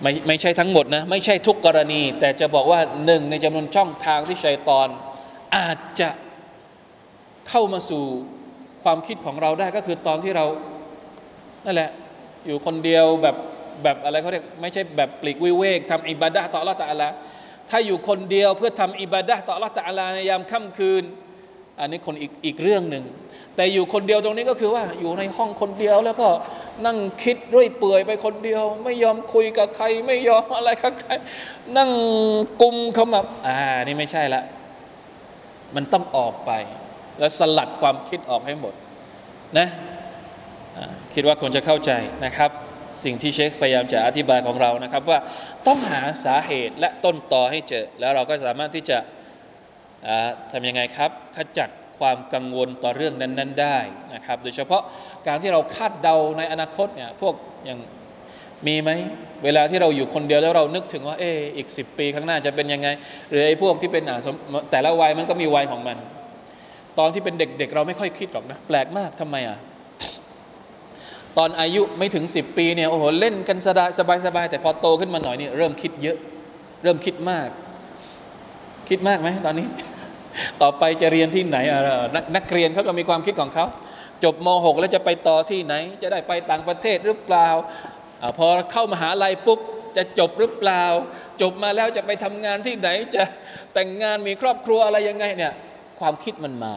Speaker 1: ไม่ไม่ใช่ทั้งหมดนะไม่ใช่ทุกกรณี แต่จะบอกว่าหนึ่งในจำนวนช่องทางที่ชัยตอน อาจจะเข้ามาสู่ความคิดของเราได้ก็คือตอนที่เรานั่นแหละอยู่คนเดียวแบบ แบบอะไรเขาเรียกไม่ใช่แบบปลีกวิเวกทำอิบาดะต่ออัลลอฮฺตะอลาถ้าอยู่คนเดียวเพื่อทำอิบาดะต่ออัลลอฮฺตะอลาในยามค่ำคืน อันนี้คนอีกอีกเรื่องหนึ่งแต่อยู่คนเดียวตรงนี้ก็คือว่าอยู่ในห้องคนเดียวแล้วก็นั่งคิดเรื่อยเปื่อยไปคนเดียว ไม่ยอมคุยกับใคร ไม่ยอมอะไรกับใคร นั่งกุมขมับอ่านี่ไม่ใช่ละ มันต้องออกไป แล้วสลัดความคิดออกให้หมดนะคิดว่าคนจะเข้าใจนะครับ สิ่งที่เชคพยายามจะอธิบายของเรานะครับ ว่าต้องหาสาเหตุและต้นตอให้เจอ แล้วเราก็สามารถที่จะทำยังไงครับขจัดความกังวลต่อเรื่องนั้น ๆ ได้นะครับ โดยเฉพาะการที่เราคาดเดาในอนาคตเนี่ยพวกอย่างมีไหมเวลาที่เราอยู่คนเดียวแล้วเรานึกถึงว่าเอออีกสิปีข้างหน้าจะเป็นยังไง หรือไอ้พวกที่เป็นแต่ละวัยมันก็มีวัยของมัน ตอนที่เป็นเด็กๆ เราไม่ค่อยคิดหรอกนะ แปลกมากทำไมอะ ตอนอายุไม่ถึง 10 ปีเนี่ยโอ้โหเล่นกันสบายสบายๆแต่พอโตขึ้นมาหน่อยนี่เริ่มคิดเยอะ เริ่มคิดมาก คิดมากไหมตอนนี้ ต่อไปจะเรียนที่ไหนนักนักเรียนเขาก็มีความคิดของเขาจบม .6 แล้วจะไปต่อที่ไหน จะได้ไปต่างประเทศหรือเปล่าอาพอเข้ามหาลัยปุ๊บจะจบหรือเปล่า จบมาแล้วจะไปทำงานที่ไหนจะแต่งงานมีครอบครัวอะไรยังไงเนี่ยความคิดมันมา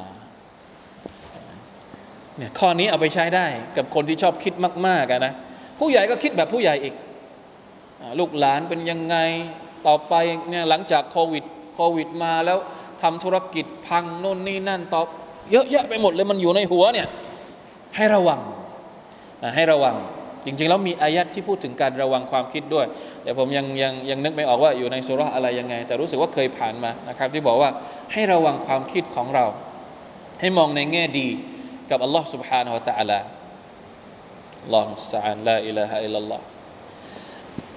Speaker 1: เนี่ยข้อนี้เอาไปใช้ได้กับคนที่ชอบคิดมากๆนะผู้ใหญ่ก็คิดแบบผู้ใหญ่อีก ลูกหลานเป็นยังไงต่อไปเนี่ยหลังจากโควิดโควิดมาแล้วทำธุรกิจพังโน่นนี่นั่นตอบเยอะแยะไปหมดเลยมันอยู่ในหัวเนี่ยให้ระวังให้ระวัง จริงๆแล้วมีอายัดที่พูดถึงการระวังความคิดด้วย แต่ผมยังยังยังนึกไม่ออกว่าอยู่ในสุราะอะไรยังไง แต่รู้สึกว่าเคยผ่านมานะครับ ที่บอกว่าให้ระวังความคิดของเรา ให้มองในแง่ดี กับอัลลอฮ์ سبحانه และ تعالى อัลลอฮ์มุสตะานลาอิลาฮะอิลลัลลอฮ์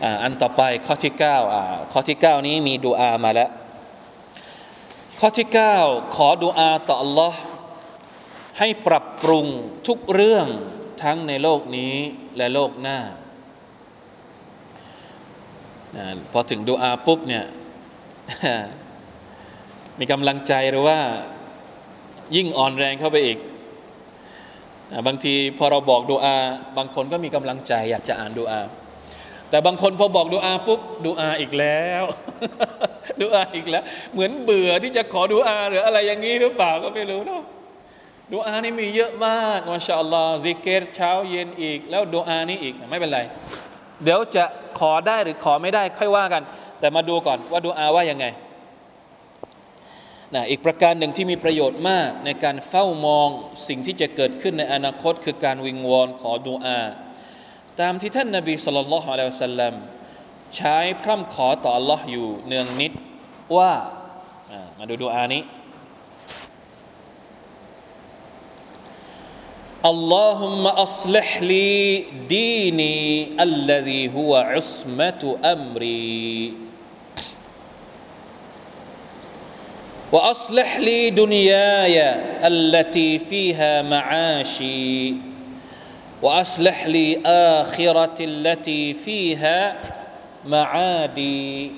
Speaker 1: อ่าอันต่อไปข้อที่9อ่าข้อที่ 9 นี้มีดูอามาแล้ว ข้อที่ 9 ขอดูอาต่ออัลลอฮ์ให้ปรับปรุงทุกเรื่องทั้งในโลกนี้และโลกหน้านะพอถึงดูอาปุ๊บเนี่ย มีกำลังใจหรือว่ายิ่งอ่อนแรงเข้าไปอีกนะ บางทีพอเราบอกดูอา บางคนก็มีกำลังใจอยากจะอ่านดูอา แต่บางคนพอบอกดูอาปุ๊บดูอาอีกแล้วดูอาอีกแล้ว เหมือนเบื่อที่จะขอดูอาหรืออะไรอย่างนี้หรือเปล่าก็ไม่รู้เนาะดูอานี่มีเยอะมากมาชาอัลลอฮ์ซิกเกตเช้าเย็นอีก แล้วดูอานี่อีกไม่เป็นไร เดี๋ยวจะขอได้หรือขอไม่ได้ค่อยว่ากัน แต่มาดูก่อนว่าดูอาว่ายังไง นะอีกประการหนึ่งที่มีประโยชน์มากในการเฝ้ามองสิ่งที่จะเกิดขึ้นในอนาคต คือการวิงวอนขอดุอา ตามที่ท่านนาบีสุลต่านละฮ์อลัยสัลลัมใช้พร่ำขอต่อ Allah อยู่เนืองนิดว่ามาดูดูอานี้ اللهم أصلح لي ديني الذي هو عصمة أمري وأصلح لي دنياي التي فيها معاشي وأصلح لي آخرة التي فيها معادي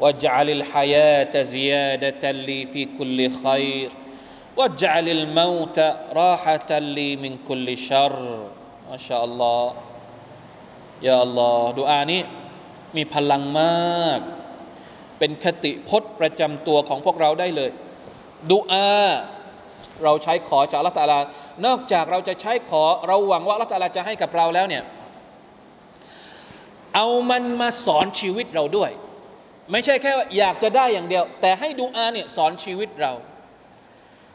Speaker 1: واجعل الحياة زيادة لي في كل خير واجعل الموت راحة لي من كل شر ما شاء الله يا الله ดูอานี้มีพลังมาก เป็นคติพจน์ประจำตัวของพวกเราได้เลยดูอาเราใช้ขอจากละตาลานอกจากเราจะใช้ขอเราหวังว่าละตาลาจะให้กับเราแล้วเนี่ยเอามันมาสอนชีวิตเราด้วย ไม่ใช่แค่อยากจะได้อย่างเดียว แต่ให้ดูอาเนี่ยสอนชีวิตเรา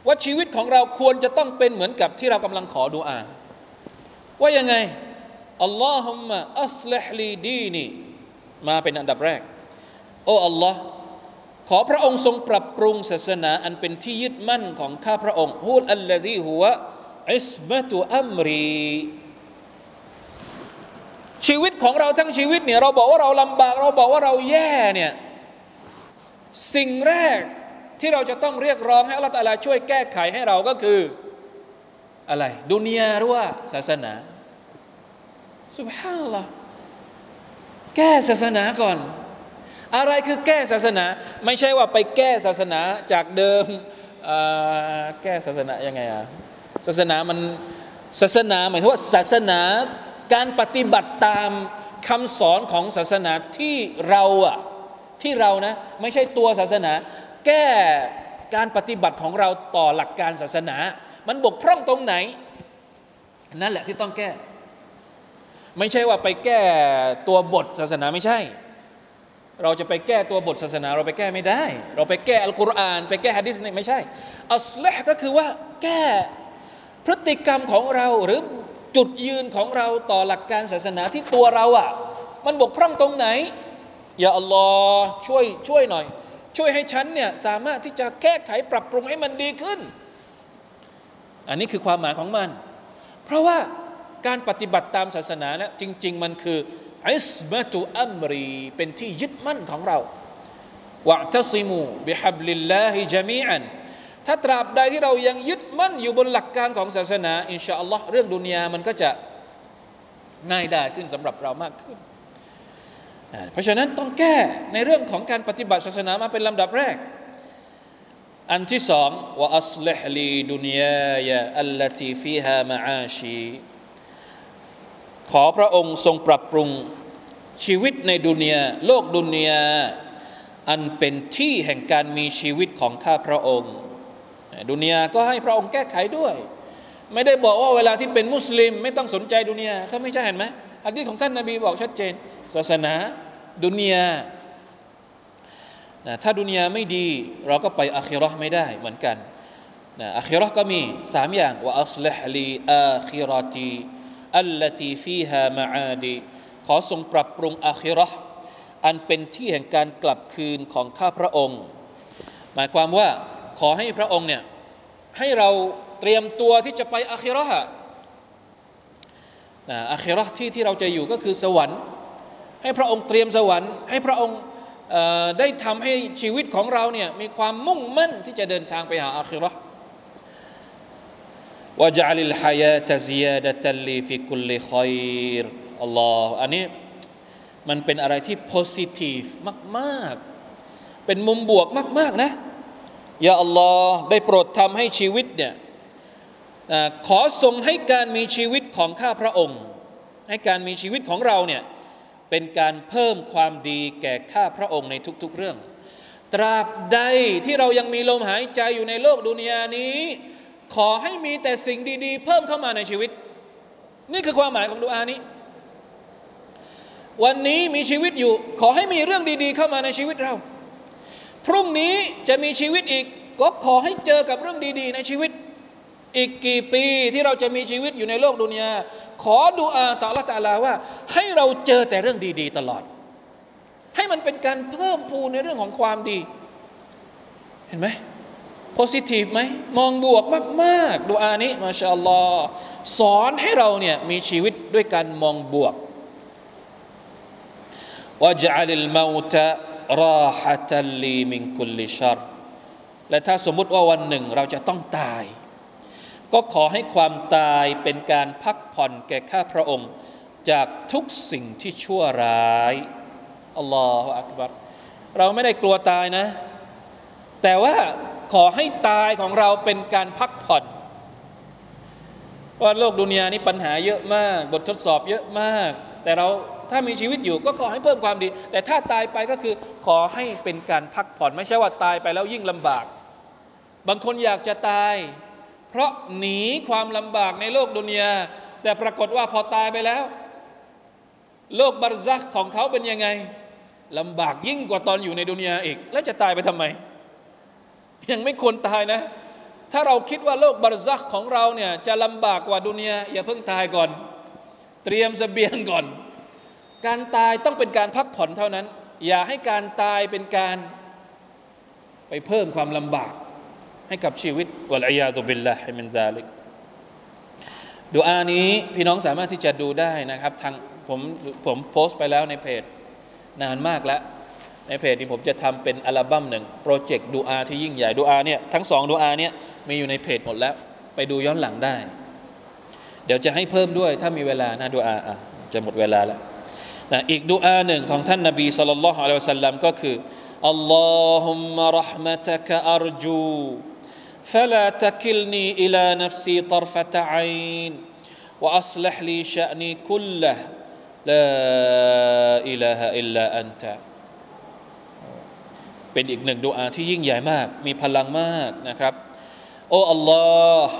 Speaker 1: ว่าชีวิตของเราควรจะต้องเป็นเหมือนกับที่เรากำลังขอดูอา ว่ายังไงอัลลอฮุมะอัสลิฮลีดีนีมาเป็นอันดับแรก โอ้อัลลอฮ์ขอพระองค์ทรงปรับปรุงศาสนาอันเป็นที่ยึดมั่นของข้าพระองค์ฮุลอัลลดีฮุวอิสมะตุอัมรีชีวิตของเราทั้งชีวิตเนี่ยเราบอกว่าเราลำบาก เราบอกว่าเราแย่เนี่ยสิ่งแรกที่เราจะต้องเรียกร้องให้อัลลอฮฺตาลาช่วยแก้ไขให้เราก็คือ อะไร ดุนยาหรือว่าศาสนาสุบฮานัลลอฮ์แก้ศาสนาก่อน อะไรคือแก้ศาสนา ไม่ใช่ว่าไปแก้ศาสนาจากเดิมแก้ศาสนายังไงอะศาสนามันศาสนาหมายถึงว่าศาสนาการปฏิบัติตามคำสอนของศาสนาที่เราอะที่เรานะไม่ใช่ตัวศาสนา แก้การปฏิบัติของเราต่อหลักการศาสนา มันบกพร่องตรงไหน นั่นแหละที่ต้องแก้ ไม่ใช่ว่าไปแก้ตัวบทศาสนาไม่ใช่ เราจะไปแก้ตัวบทศาสนา เราไปแก้ไม่ได้ เราไปแก้อัลกุรอาน ไปแก้ฮะดิษนี่ไม่ใช่อัสลก็คือว่าแก้พฤติกรรมของเราหรือจุดยืนของเราต่อหลักการศาสนาที่ตัวเราอะ่ะ มันบกพร่องตรงไหน อย่าอัลลอฮ์ช่วยช่วยหน่อย ช่วยให้ฉันเนี่ยสามารถที่จะแก้ไขปรับปรุงให้มันดีขึ้น อันนี้คือความหมายของมัน เพราะว่าการปฏิบัติตามศาสนาเนี่ยจริง ๆ มันคือ อิสมะตุอัมรีเป็นที่ยึดมั่นของเราวะตัซิมูบิฮับลิลลาฮิจามีอันถ้าตราบใดที่เรายังยึดมั่นอยู่บนหลักการของศาสนา อินชาอัลลอฮ์เรื่องดุนยามันก็จะง่ายได้ขึ้นสำหรับเรามากขึ้น เพราะฉะนั้นต้องแก้ในเรื่องของการปฏิบัติศาสนามาเป็นลำดับแรก อันที่สองว่าอัสลิฮลีดุนยายะอัลลตีฟีฮามาอาชี ขอพระองค์ทรงปรับปรุงชีวิตในดุนยาโลกดุนยาอันเป็นที่แห่งการมีชีวิตของข้าพระองค์ ดุนยาก็ให้พระองค์แก้ไขด้วย ไม่ได้บอกว่าเวลาที่เป็นมุสลิม ไม่ต้องสนใจดุนยาเขาไม่ใช่เห็นไหมอันที่ของท่านนาบีบอกชัดเจน ศาสนาดุนยาถ้าดุนยาไม่ดี เราก็ไปอาคิรอไม่ได้เหมือนกันอาคิรอก็มีสามอย่างว่าอัสลฮลีอาคิรอตี อัลลตีฟีฮามาอาดี ขอทรงปรับปรุงอาคิรอห์อันเป็นที่แห่งการกลับคืนของข้าพระองค์ หมายความว่าขอให้พระองค์เนี่ยให้เราเตรียมตัวที่จะไปอาคิรอห์นะอาคิรอห์ที่ที่เราจะอยู่ก็คือสวรรค์ ให้พระองค์เตรียมสวรรค์ ให้พระองค์ได้ทำให้ชีวิตของเราเนี่ยมีความมุ่งมั่นที่จะเดินทางไปหาอาคิรอห์ วะจัลิลฮายาตซิยาดะตัลลีฟิคุลลิคอยรอัลลอฮ์อันนี้มันเป็นอะไรที่โพสิทีฟมากๆ เป็นมุมบวกมาก ๆ นะ ยาอัลลอฮ์ได้โปรดทำให้ชีวิตเนี่ยขอทรงให้การมีชีวิตของข้าพระองค์ ให้การมีชีวิตของเราเนี่ยเป็นการเพิ่มความดีแก่ข้าพระองค์ในทุก ๆ เรื่อง ตราบใดที่เรายังมีลมหายใจอยู่ในโลกดุนยานี้ ขอให้มีแต่สิ่งดี ๆ เพิ่มเข้ามาในชีวิต นี่คือความหมายของดุอานี้ วันนี้มีชีวิตอยู่ ขอให้มีเรื่องดี ๆ เข้ามาในชีวิตเรา พรุ่งนี้จะมีชีวิตอีก ก็ขอให้เจอกับเรื่องดี ๆ ในชีวิต อีกกี่ปีที่เราจะมีชีวิตอยู่ในโลกดุนยาขอดูอาต่อละตาลาว่า ให้เราเจอแต่เรื่องดี ๆ ตลอด ให้มันเป็นการเพิ่มพูนในเรื่องของความดี เห็นไหม โพสิทีฟไหมมองบวกมากๆดูอานี้มาชาอัลลอฮ์สอนให้เราเนี่ยมีชีวิตด้วยการมองบวกวะจัลิลมาตะราฮะตัลลีมินคุลิชรและถ้าสมมุติว่าวันหนึ่งเราจะต้องตาย ก็ขอให้ความตายเป็นการพักผ่อนแก่ข้าพระองค์ จากทุกสิ่งที่ชั่วร้ายอัลลอฮฺอักบัรเราไม่ได้กลัวตายนะ แต่ว่า ขอให้ตายของเราเป็นการพักผ่อนว่าโลกดุนยานี้ปัญหาเยอะมาก บททดสอบเยอะมาก แต่เราถ้ามีชีวิตอยู่ก็ขอให้เพิ่มความดี แต่ถ้าตายไปก็คือขอให้เป็นการพักผ่อน ไม่ใช่ว่าตายไปแล้วยิ่งลำบาก บางคนอยากจะตาย เพราะหนีความลำบากในโลกดุนยาแต่ปรากฏว่าพอตายไปแล้ว โลกบารซักของเขาเป็นยังไงลำบากยิ่งกว่าตอนอยู่ในดุนยาอีก แล้วจะตายไปทำไม ยังไม่ควรตายนะ ถ้าเราคิดว่าโลกบรซักของเราเนี่ยจะลำบากกว่าดุนยาอย่าเพิ่งตายก่อน เตรียมสเสบียงก่อน การตายต้องเป็นการพักผ่อนเท่านั้น อย่าให้การตายเป็นการไปเพิ่มความลำบาก ให้กับชีวิตวะลัยยาตุบิลลาฮิมินซาลิกดูอานี้พี่น้องสามารถที่จะดูได้นะครับทางผมผมโพสต์ไปแล้วในเพจ นานมากแล้ว ในเพจที่ผมจะทำเป็นอัลบั้มหนึ่งโปรเจกต์ดูอาที่ยิ่งใหญ่ดูอาเนี่ยทั้งสองดูอาเนี่ยมีอยู่ในเพจหมดแล้ว ไปดูย้อนหลังได้ เดี๋ยวจะให้เพิ่มด้วยถ้ามีเวลานะดูอาอ่ะจะหมดเวลาแล้วนะอีกดูอาหนึ่งของท่านนบีสุลต่านละฮ์อะลัยฮิวสัลลัมก็คืออัลลอฮุมะราะห์มะตะกะอัรจู فلا تكلني إلى نفسي طرفة عين وأصلح لي شأني كله لا إله إلا أنت เป็นอีกหนึ่งดูอาที่ยิ่งใหญ่มาก มีพลังมากนะครับ โอ้อัลลอฮ์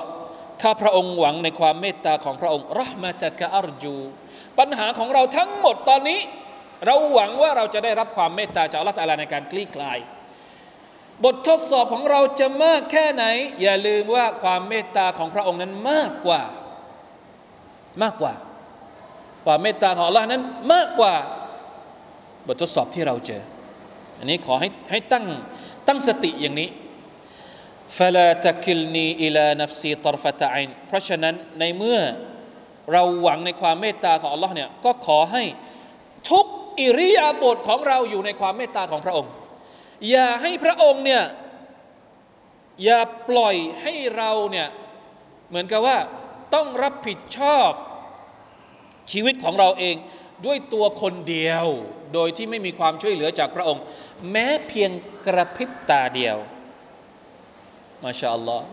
Speaker 1: ข้าพระองค์หวังในความเมตตาของพระองค์รหมะตะกะอัรจู ปัญหาของเราทั้งหมดตอนนี้ เราหวังว่าเราจะได้รับความเมตตาจากอัลลอฮฺในการคลี่คลาย บททดสอบของเราจะมากแค่ไหน อย่าลืมว่าความเมตตาของพระองค์นั้นมากกว่า มากกว่า ความเมตตาของอัลลอฮ์นั้นมากกว่า บททดสอบที่เราเจอ อันนี้ขอให้ให้ตั้งตั้งสติอย่างนี้ فلا تكلني إلى نفسي طرفة عين เพราะฉะนั้นในเมื่อเราหวังในความเมตตาของอัลลอฮ์เนี่ยก็ขอให้ทุกอิริยาบถของเราอยู่ในความเมตตาของพระองค์ อย่าให้พระองค์เนี่ยอย่าปล่อยให้เราเนี่ยเหมือนกับว่าต้องรับผิดชอบชีวิตของเราเอง ด้วยตัวคนเดียว โดยที่ไม่มีความช่วยเหลือจากพระองค์ แม้เพียงกระพริบตาเดียวมาชาอัลลอฮ์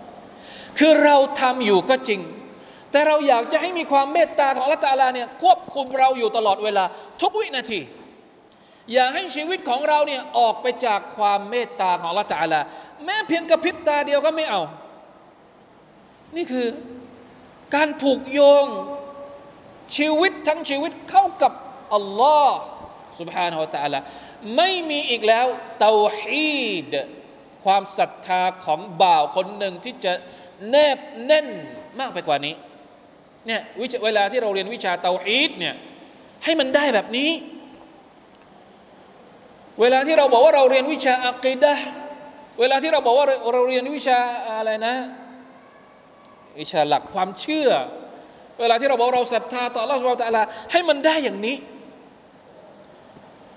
Speaker 1: คือเราทำอยู่ก็จริง แต่เราอยากจะให้มีความเมตตาของละตาลาเนี่ยควบคุมเราอยู่ตลอดเวลา ทุกวินาที อย่าให้ชีวิตของเราเนี่ยออกไปจากความเมตตาของละตาลาแม้เพียงกระพริบตาเดียวก็ไม่เอา นี่คือการผูกโยง ชีวิตทั้งชีวิตเข้ากับอัลลอฮ์ سبحانه และ تعالى ไม่มีอีกแล้วเตาฮีดความศรัทธาของบ่าวคนหนึ่งที่จะแนบแน่นมากไปกว่านี้เนี่ยเวลาที่เราเรียนวิชาเตาฮีดเนี่ยให้มันได้แบบนี้ เวลาที่เราบอกว่าเราเรียนวิชาอักีดะเวลาที่เราบอกว่าเราเรียนวิชาอะไรนะ วิชาหลักความเชื่อ เวลาที่เราบอกเราศรัทธาต่อ อัลลอฮ์ سبحانه وتعالى ให้มันได้อย่างนี้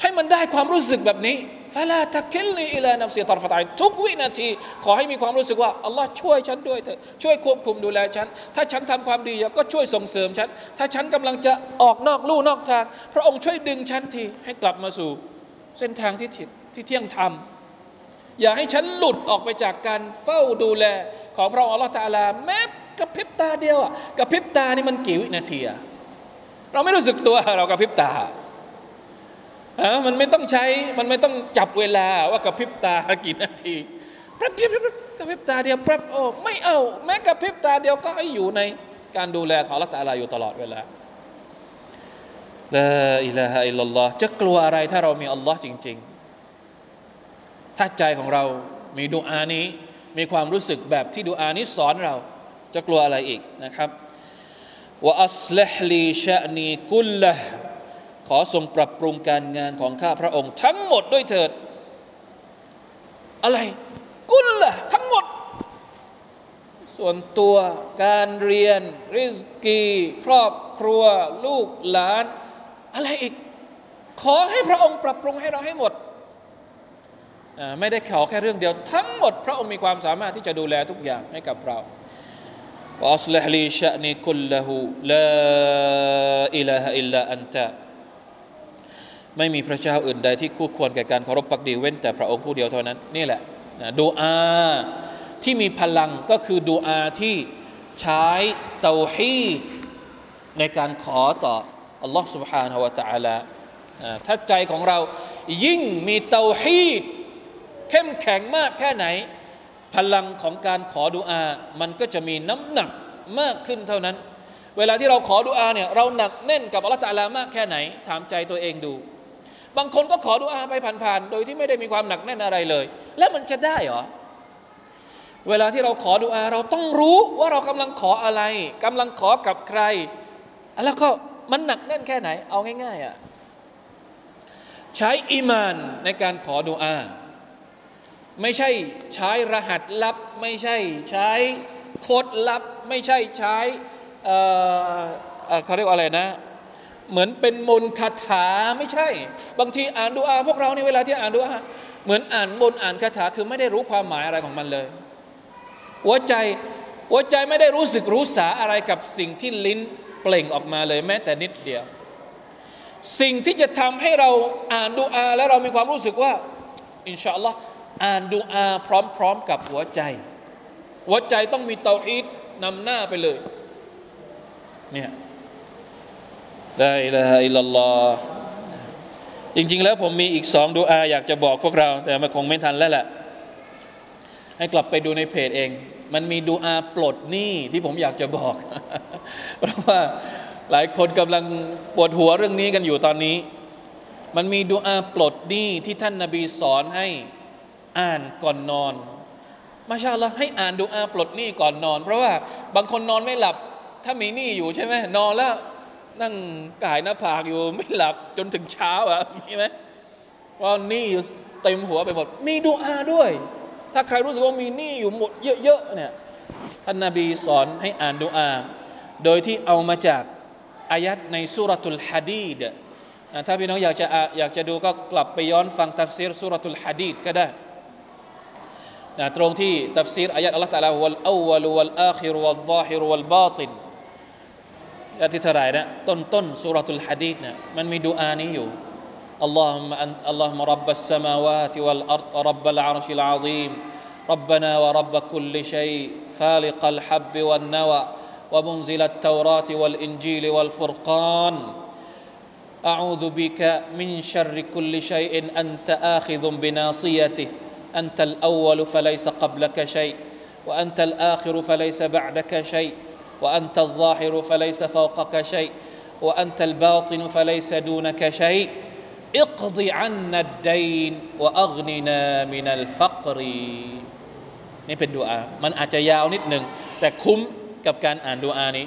Speaker 1: ให้มันได้ความรู้สึกแบบนี้فلا تكلني إلى نفسي طرفة عينทุกวินาที ขอให้มีความรู้สึกว่าอัลลอฮ์ช่วยฉันด้วยเถอะช่วยควบคุมดูแลฉัน ถ้าฉันทำความดีก็ช่วยส่งเสริมฉัน ถ้าฉันกำลังจะออกนอกลู่นอกทาง พระองค์ช่วยดึงฉันทีให้กลับมาสู่ เส้นทางที่ที่เที่ยงธรรมอย่าให้ฉันหลุดออกไปจากการเฝ้าดูแล ของพระองค์อัลลอฮ์ตาลาแม้ กระพริบตาเดียวอะกระพริบตานี่มันกี่วินาทีอะเราไม่รู้สึกตัวเรากระพริบตาอ่ามันไม่ต้องใช้มันไม่ต้องจับเวลาว่ากระพริบตากี่นาทีแป๊บกระพริบตาเดียวแป๊บโอ้ไม่เอาแม้กระพริบตาเดียวก็ให้อยู่ในการดูแลของอัลลอฮ์ตาลาอยู่ตลอดเวลาละอิลาฮะอิลลัลลอฮ์จะกลัวอะไรถ้าเรามีอัลลอฮ์จริง ๆ ถ้าใจของเรามีดูอานี้ มีความรู้สึกแบบที่ดูอานี้สอนเรา จะกลัวอะไรอีกนะครับว่าอัสลฮลีชะนีกุลละขอทรงปรับปรุงการงานของข้าพระองค์ ทั้งหมดด้วยเถิด อะไร กุลละทั้งหมด ส่วนตัวการเรียน ริสกี ครอบครัว ลูกหลาน อะไรอีก ขอให้พระองค์ปรับปรุงให้เราให้หมดไม่ได้ขอแค่เรื่องเดียว ทั้งหมด พระองค์มีความสามารถที่จะดูแลทุกอย่างให้กับเรา วอัสลิฮลีชะนีคุลละหูลาอิลาฮะอิลลาอันตะไม่มีพระเจ้าอื่นใดที่คู่ควรแก่การเคารพปักดีเว้นแต่พระองค์ผู้เดียวเท่านั้น นี่แหละดูอาที่มีพลังก็คือดูอาที่ใช้เตาฮีในการขอต่ออัลลอฮ์ سبحانه และ تعالى ถ้าใจของเรายิ่งมีเตาฮีดเข้มแข็งมากแค่ไหน พลังของการขอดุอา มันก็จะมีน้ำหนักมากขึ้นเท่านั้น เวลาที่เราขอดุอาเนี่ยเราหนักแน่นกับอัลลอฮฺตะลามากแค่ไหน ถามใจตัวเองดู บางคนก็ขอดุอาไปผ่านๆโดยที่ไม่ได้มีความหนักแน่นอะไรเลย แล้วมันจะได้เหรอเวลาที่เราขอดุอาเราต้องรู้ว่าเรากำลังขออะไรกำลังขอกับใคร แล้วก็มันหนักแน่นแค่ไหน เอาง่ายๆอะใช้อิมานในการขอดุอา ไม่ใช่ใช้รหัสลับ ไม่ใช่ใช้โค้ดลับ ไม่ใช่ใช้เขาเรียกว่าอะไรนะ เหมือนเป็นมนคาถาไม่ใช่ บางทีอ่านดูอาพวกเราในเวลาที่อ่านดูอาเหมือนอ่านบนอ่านคาถาคือไม่ได้รู้ความหมายอะไรของมันเลย หัวใจหัวใจไม่ได้รู้สึกรู้สาอะไรกับสิ่งที่ลิ้นเปล่งออกมาเลยแม้แต่นิดเดียว สิ่งที่จะทำให้เราอ่านดูอา แล้วเรามีความรู้สึกว่า อินชาอัลลอฮ์ อ่านดูอาพร้อมๆกับหัวใจ หัวใจต้องมีเตาฮีดนำหน้าไปเลยเนี่ยได้ละอิลลัลลอฮจริง ๆ แล้วผมมีอีกสองดูอาอยากจะบอกพวกเรา แต่มันคงไม่ทันแล้วแหละให้กลับไปดูในเพจเอง มันมีดูอาปลดหนี้ที่ผมอยากจะบอก เพราะว่าหลายคนกำลังปวดหัวเรื่องนี้กันอยู่ตอนนี้ มันมีดูอาปลดหนี้ที่ท่านนาบีสอนให้ อ่านก่อนนอน มาชาละให้อ่านดูอาปลดหนี้ก่อนนอน เพราะว่าบางคนนอนไม่หลับ ถ้ามีหนี้อยู่ใช่ไหมนอนแล้ว นั่งกายหน้าผากอยู่ไม่หลับจนถึงเช้าอะมีไหมว่าหนี้เต็มหัวไปหมด มีดูอาด้วย ถ้าใครรู้สึกว่ามีหนี้อยู่หมดเยอะๆเนี่ยท่านนาบีสอนให้อ่านดูอา โดยที่เอามาจากอายัดในสุรทูลฮะดีดถ้าพี่น้องอยากจะอยากจะดูก็กลับไปย้อนฟังตัฟซีรสุรทูลฮะดีดก็ได้ นะตรงที่ตัฟซีรอายัดอัลลอฮฺตะลาวัลอวัลวัลอาคิรวัลซาฮิรวัลบาตินอายัดที่เท่าไหร่นะต้นต้นสุรทูลฮะดีดนะมันมีดูอานี้อยู่ اللهم أنت اللهم رب السماوات والأرض رب العرش العظيم ربنا ورب كل شيء فالق الحب والنوى ومنزل التوراة والإنجيل والفرقان أعوذ بك من شر كل شيء أنت آخذ بناصيته أنت الأول فليس قبلك شيء وأنت الآخر فليس بعدك شيء وأنت الظاهر فليس فوقك شيء وأنت الباطن فليس دونك شيء اقض عنا الدين وأغننا من الفقر นี่เป็นดูอา มันอาจจะยาวนิดหนึ่งแต่คุ้มกับการอ่านดูอานี้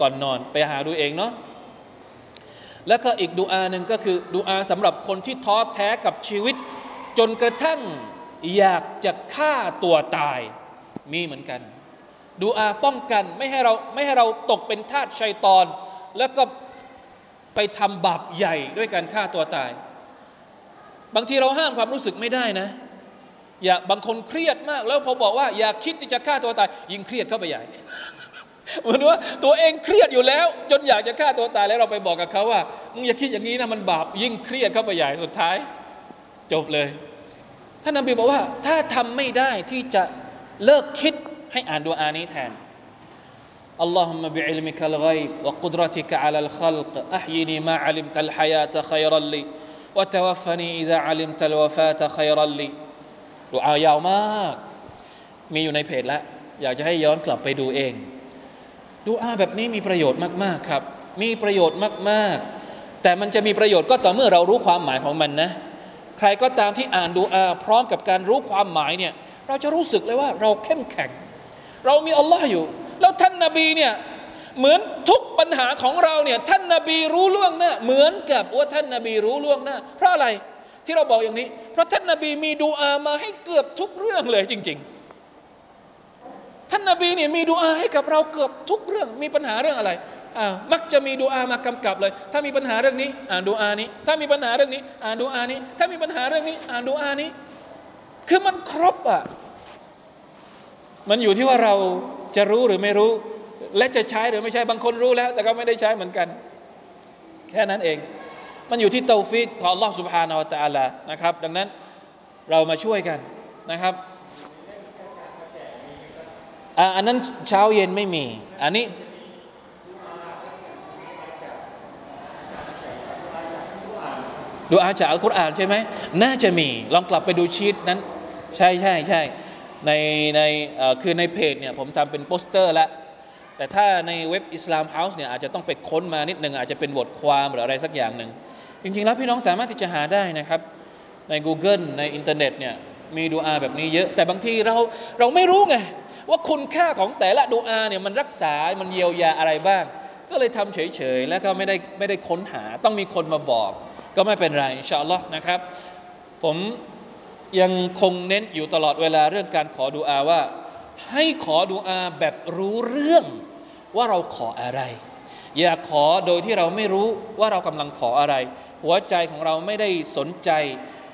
Speaker 1: ก่อนนอนไปหาดูเองเนาะแล้วก็อีกดูอาหนึ่งก็คือดูอาสำหรับคนที่ท้อแท้กับชีวิต จนกระทั่ง อยากจะฆ่าตัวตายมีเหมือนกัน ดูอาป้องกันไม่ให้เราไม่ให้เราตกเป็นทาสชัยตอน แล้วก็ไปทำบาปใหญ่ด้วยการฆ่าตัวตาย บางทีเราห้ามความรู้สึกไม่ได้นะอย่าบางคนเครียดมาก แล้วพอบอกว่า อย่าคิดที่จะฆ่าตัวตาย ยิ่งเครียดเข้าไปใหญ่เหมือนว่าตัวเองเครียดอยู่แล้ว จนอยากจะฆ่าตัวตายแล้วเราไปบอกกับเขาว่ามึงอย่าคิดอย่างนี้นะมันบาปยิ่งเครียดเข้าไปใหญ่สุดท้าย จบเลย ท่านนบีบอกว่า ถ้าทำไม่ได้ที่จะเลิกคิดให้อ่านดูอานี้แทน اللهم بعلمك الغيب وقدرتك على الخلق أحيني ما علمت الحياة خيرا لي وتوفني إذا علمت الوفاة خيرا لي ดูอายาวมาก มีอยู่ในเพจแล้ว อยากจะให้ย้อนกลับไปดูเองดูอาแบบนี้มีประโยชน์มาก ๆ ครับ มีประโยชน์มาก ๆ แต่มันจะมีประโยชน์ก็ต่อเมื่อเรารู้ความหมายของมันนะ ใครก็ตามที่อ่านดูอาพร้อมกับการรู้ความหมายเนี่ยเราจะรู้สึกเลยว่าเราเข้มแข็ง เรามีอัลลอฮ์อยู่ แล้วท่านนาบีเนี่ยเหมือนทุกปัญหาของเราเนี่ยท่านนาบีรู้ล่วงหน้าเหมือนกับว่าท่านนาบีรู้ล่วงหน้า เพราะอะไรที่เราบอกอย่างนี้ เพราะท่านนาบีมีดูอามาให้เกือบทุกเรื่องเลยจริงๆานนาบีเนี่ยมีดูอาให้กับเราเกือบทุกเรื่องมีปัญหาเรื่องอะไร อ่ามักจะมีดูอามากำกับเลย ถ้ามีปัญหาเรื่องนี้ อ่านดูอานี้ ถ้ามีปัญหาเรื่องนี้ อ่านดูอานี้ ถ้ามีปัญหาเรื่องนี้ อ่านดูอานี้ คือมันครบอ่ะมันอยู่ที่ว่าเราจะรู้หรือไม่รู้ และจะใช้หรือไม่ใช้บางคนรู้แล้ว แต่ก็ไม่ได้ใช้เหมือนกัน แค่นั้นเอง มันอยู่ที่เตาฟิกของ Allah سبحانه และ تعالى นะครับ ดังนั้นเรามาช่วยกันนะครับอ่าอันนั้นเช้าเย็นไม่มี อันนี้ ดูอาจากอัลกุรอานใช่ไหมน่าจะมีลองกลับไปดูชีตนั้น ใช่ใช่ใช่ในในคือในเพจเนี่ยผมทำเป็นโปสเตอร์แล้วแต่ถ้าในเว็บ Islam House เนี่ยอาจจะต้องไปค้นมานิดหนึ่งอาจจะเป็นบทความหรืออะไรสักอย่างหนึ่งจริงๆแล้วพี่น้องสามารถที่จะหาได้นะครับ ใน Google ในอินเทอร์เน็ตเนี่ยมีดูอาแบบนี้เยอะ แต่บางทีเราเราไม่รู้ไง ว่าคุณค่าของแต่ละดูอาเนี่ยมันรักษา มันเยียวยาอะไรบ้าง ก็เลยทำเฉยๆ แล้วก็ไม่ได้ไม่ได้ค้นหาต้องมีคนมาบอก ก็ไม่เป็นไรอินชาอัลลอฮ์นะครับ ผมยังคงเน้นอยู่ตลอดเวลาเรื่องการขอดุอาว่า ให้ขอดุอาแบบรู้เรื่องว่าเราขออะไร อย่าขอโดยที่เราไม่รู้ว่าเรากำลังขออะไร หัวใจของเราไม่ได้สนใจ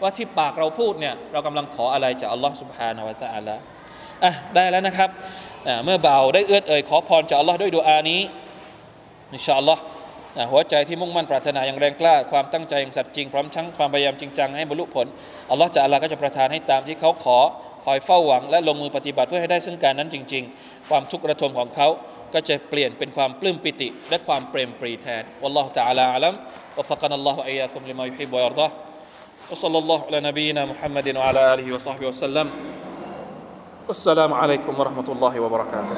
Speaker 1: ว่าที่ปากเราพูดเนี่ยเรากำลังขออะไรจากอัลลอฮ์สุบฮานาวะตาอัลละอะได้แล้วนะครับเมื่อเบาได้เอื้อเอ่ยขอพรจากอัลลอฮ์ด้วยดุอานี้อินชาอัลลอฮ์ หัวใจที่มุ่งมั่นปรารถนาอย่างแรงกล้า ความตั้งใจอย่างสัตย์จริง พร้อมทั้งความพยายามจริงจังให้บรรลุผลอัลลอฮ์จะอัลลอฮ์ก็จะประทานให้ตามที่เขาขอคอยเฝ้าหวัง และลงมือปฏิบัติเพื่อให้ได้ซึ่งการนั้นจริง ๆ ความทุกข์ระทมของเขาก็จะเปลี่ยนเป็นความปลื้มปิติ และความเปรมปรีแทนวัลลอฮ์ تعالى อาลัมวะฟักนัลลอฮุอัยยาคุมลิมายุฮิบวะยัรฎอ وصلى الله على نبينا محمد وعلى آله وصحبه وسلم والسلام عليكم ورحمة الله وبركاته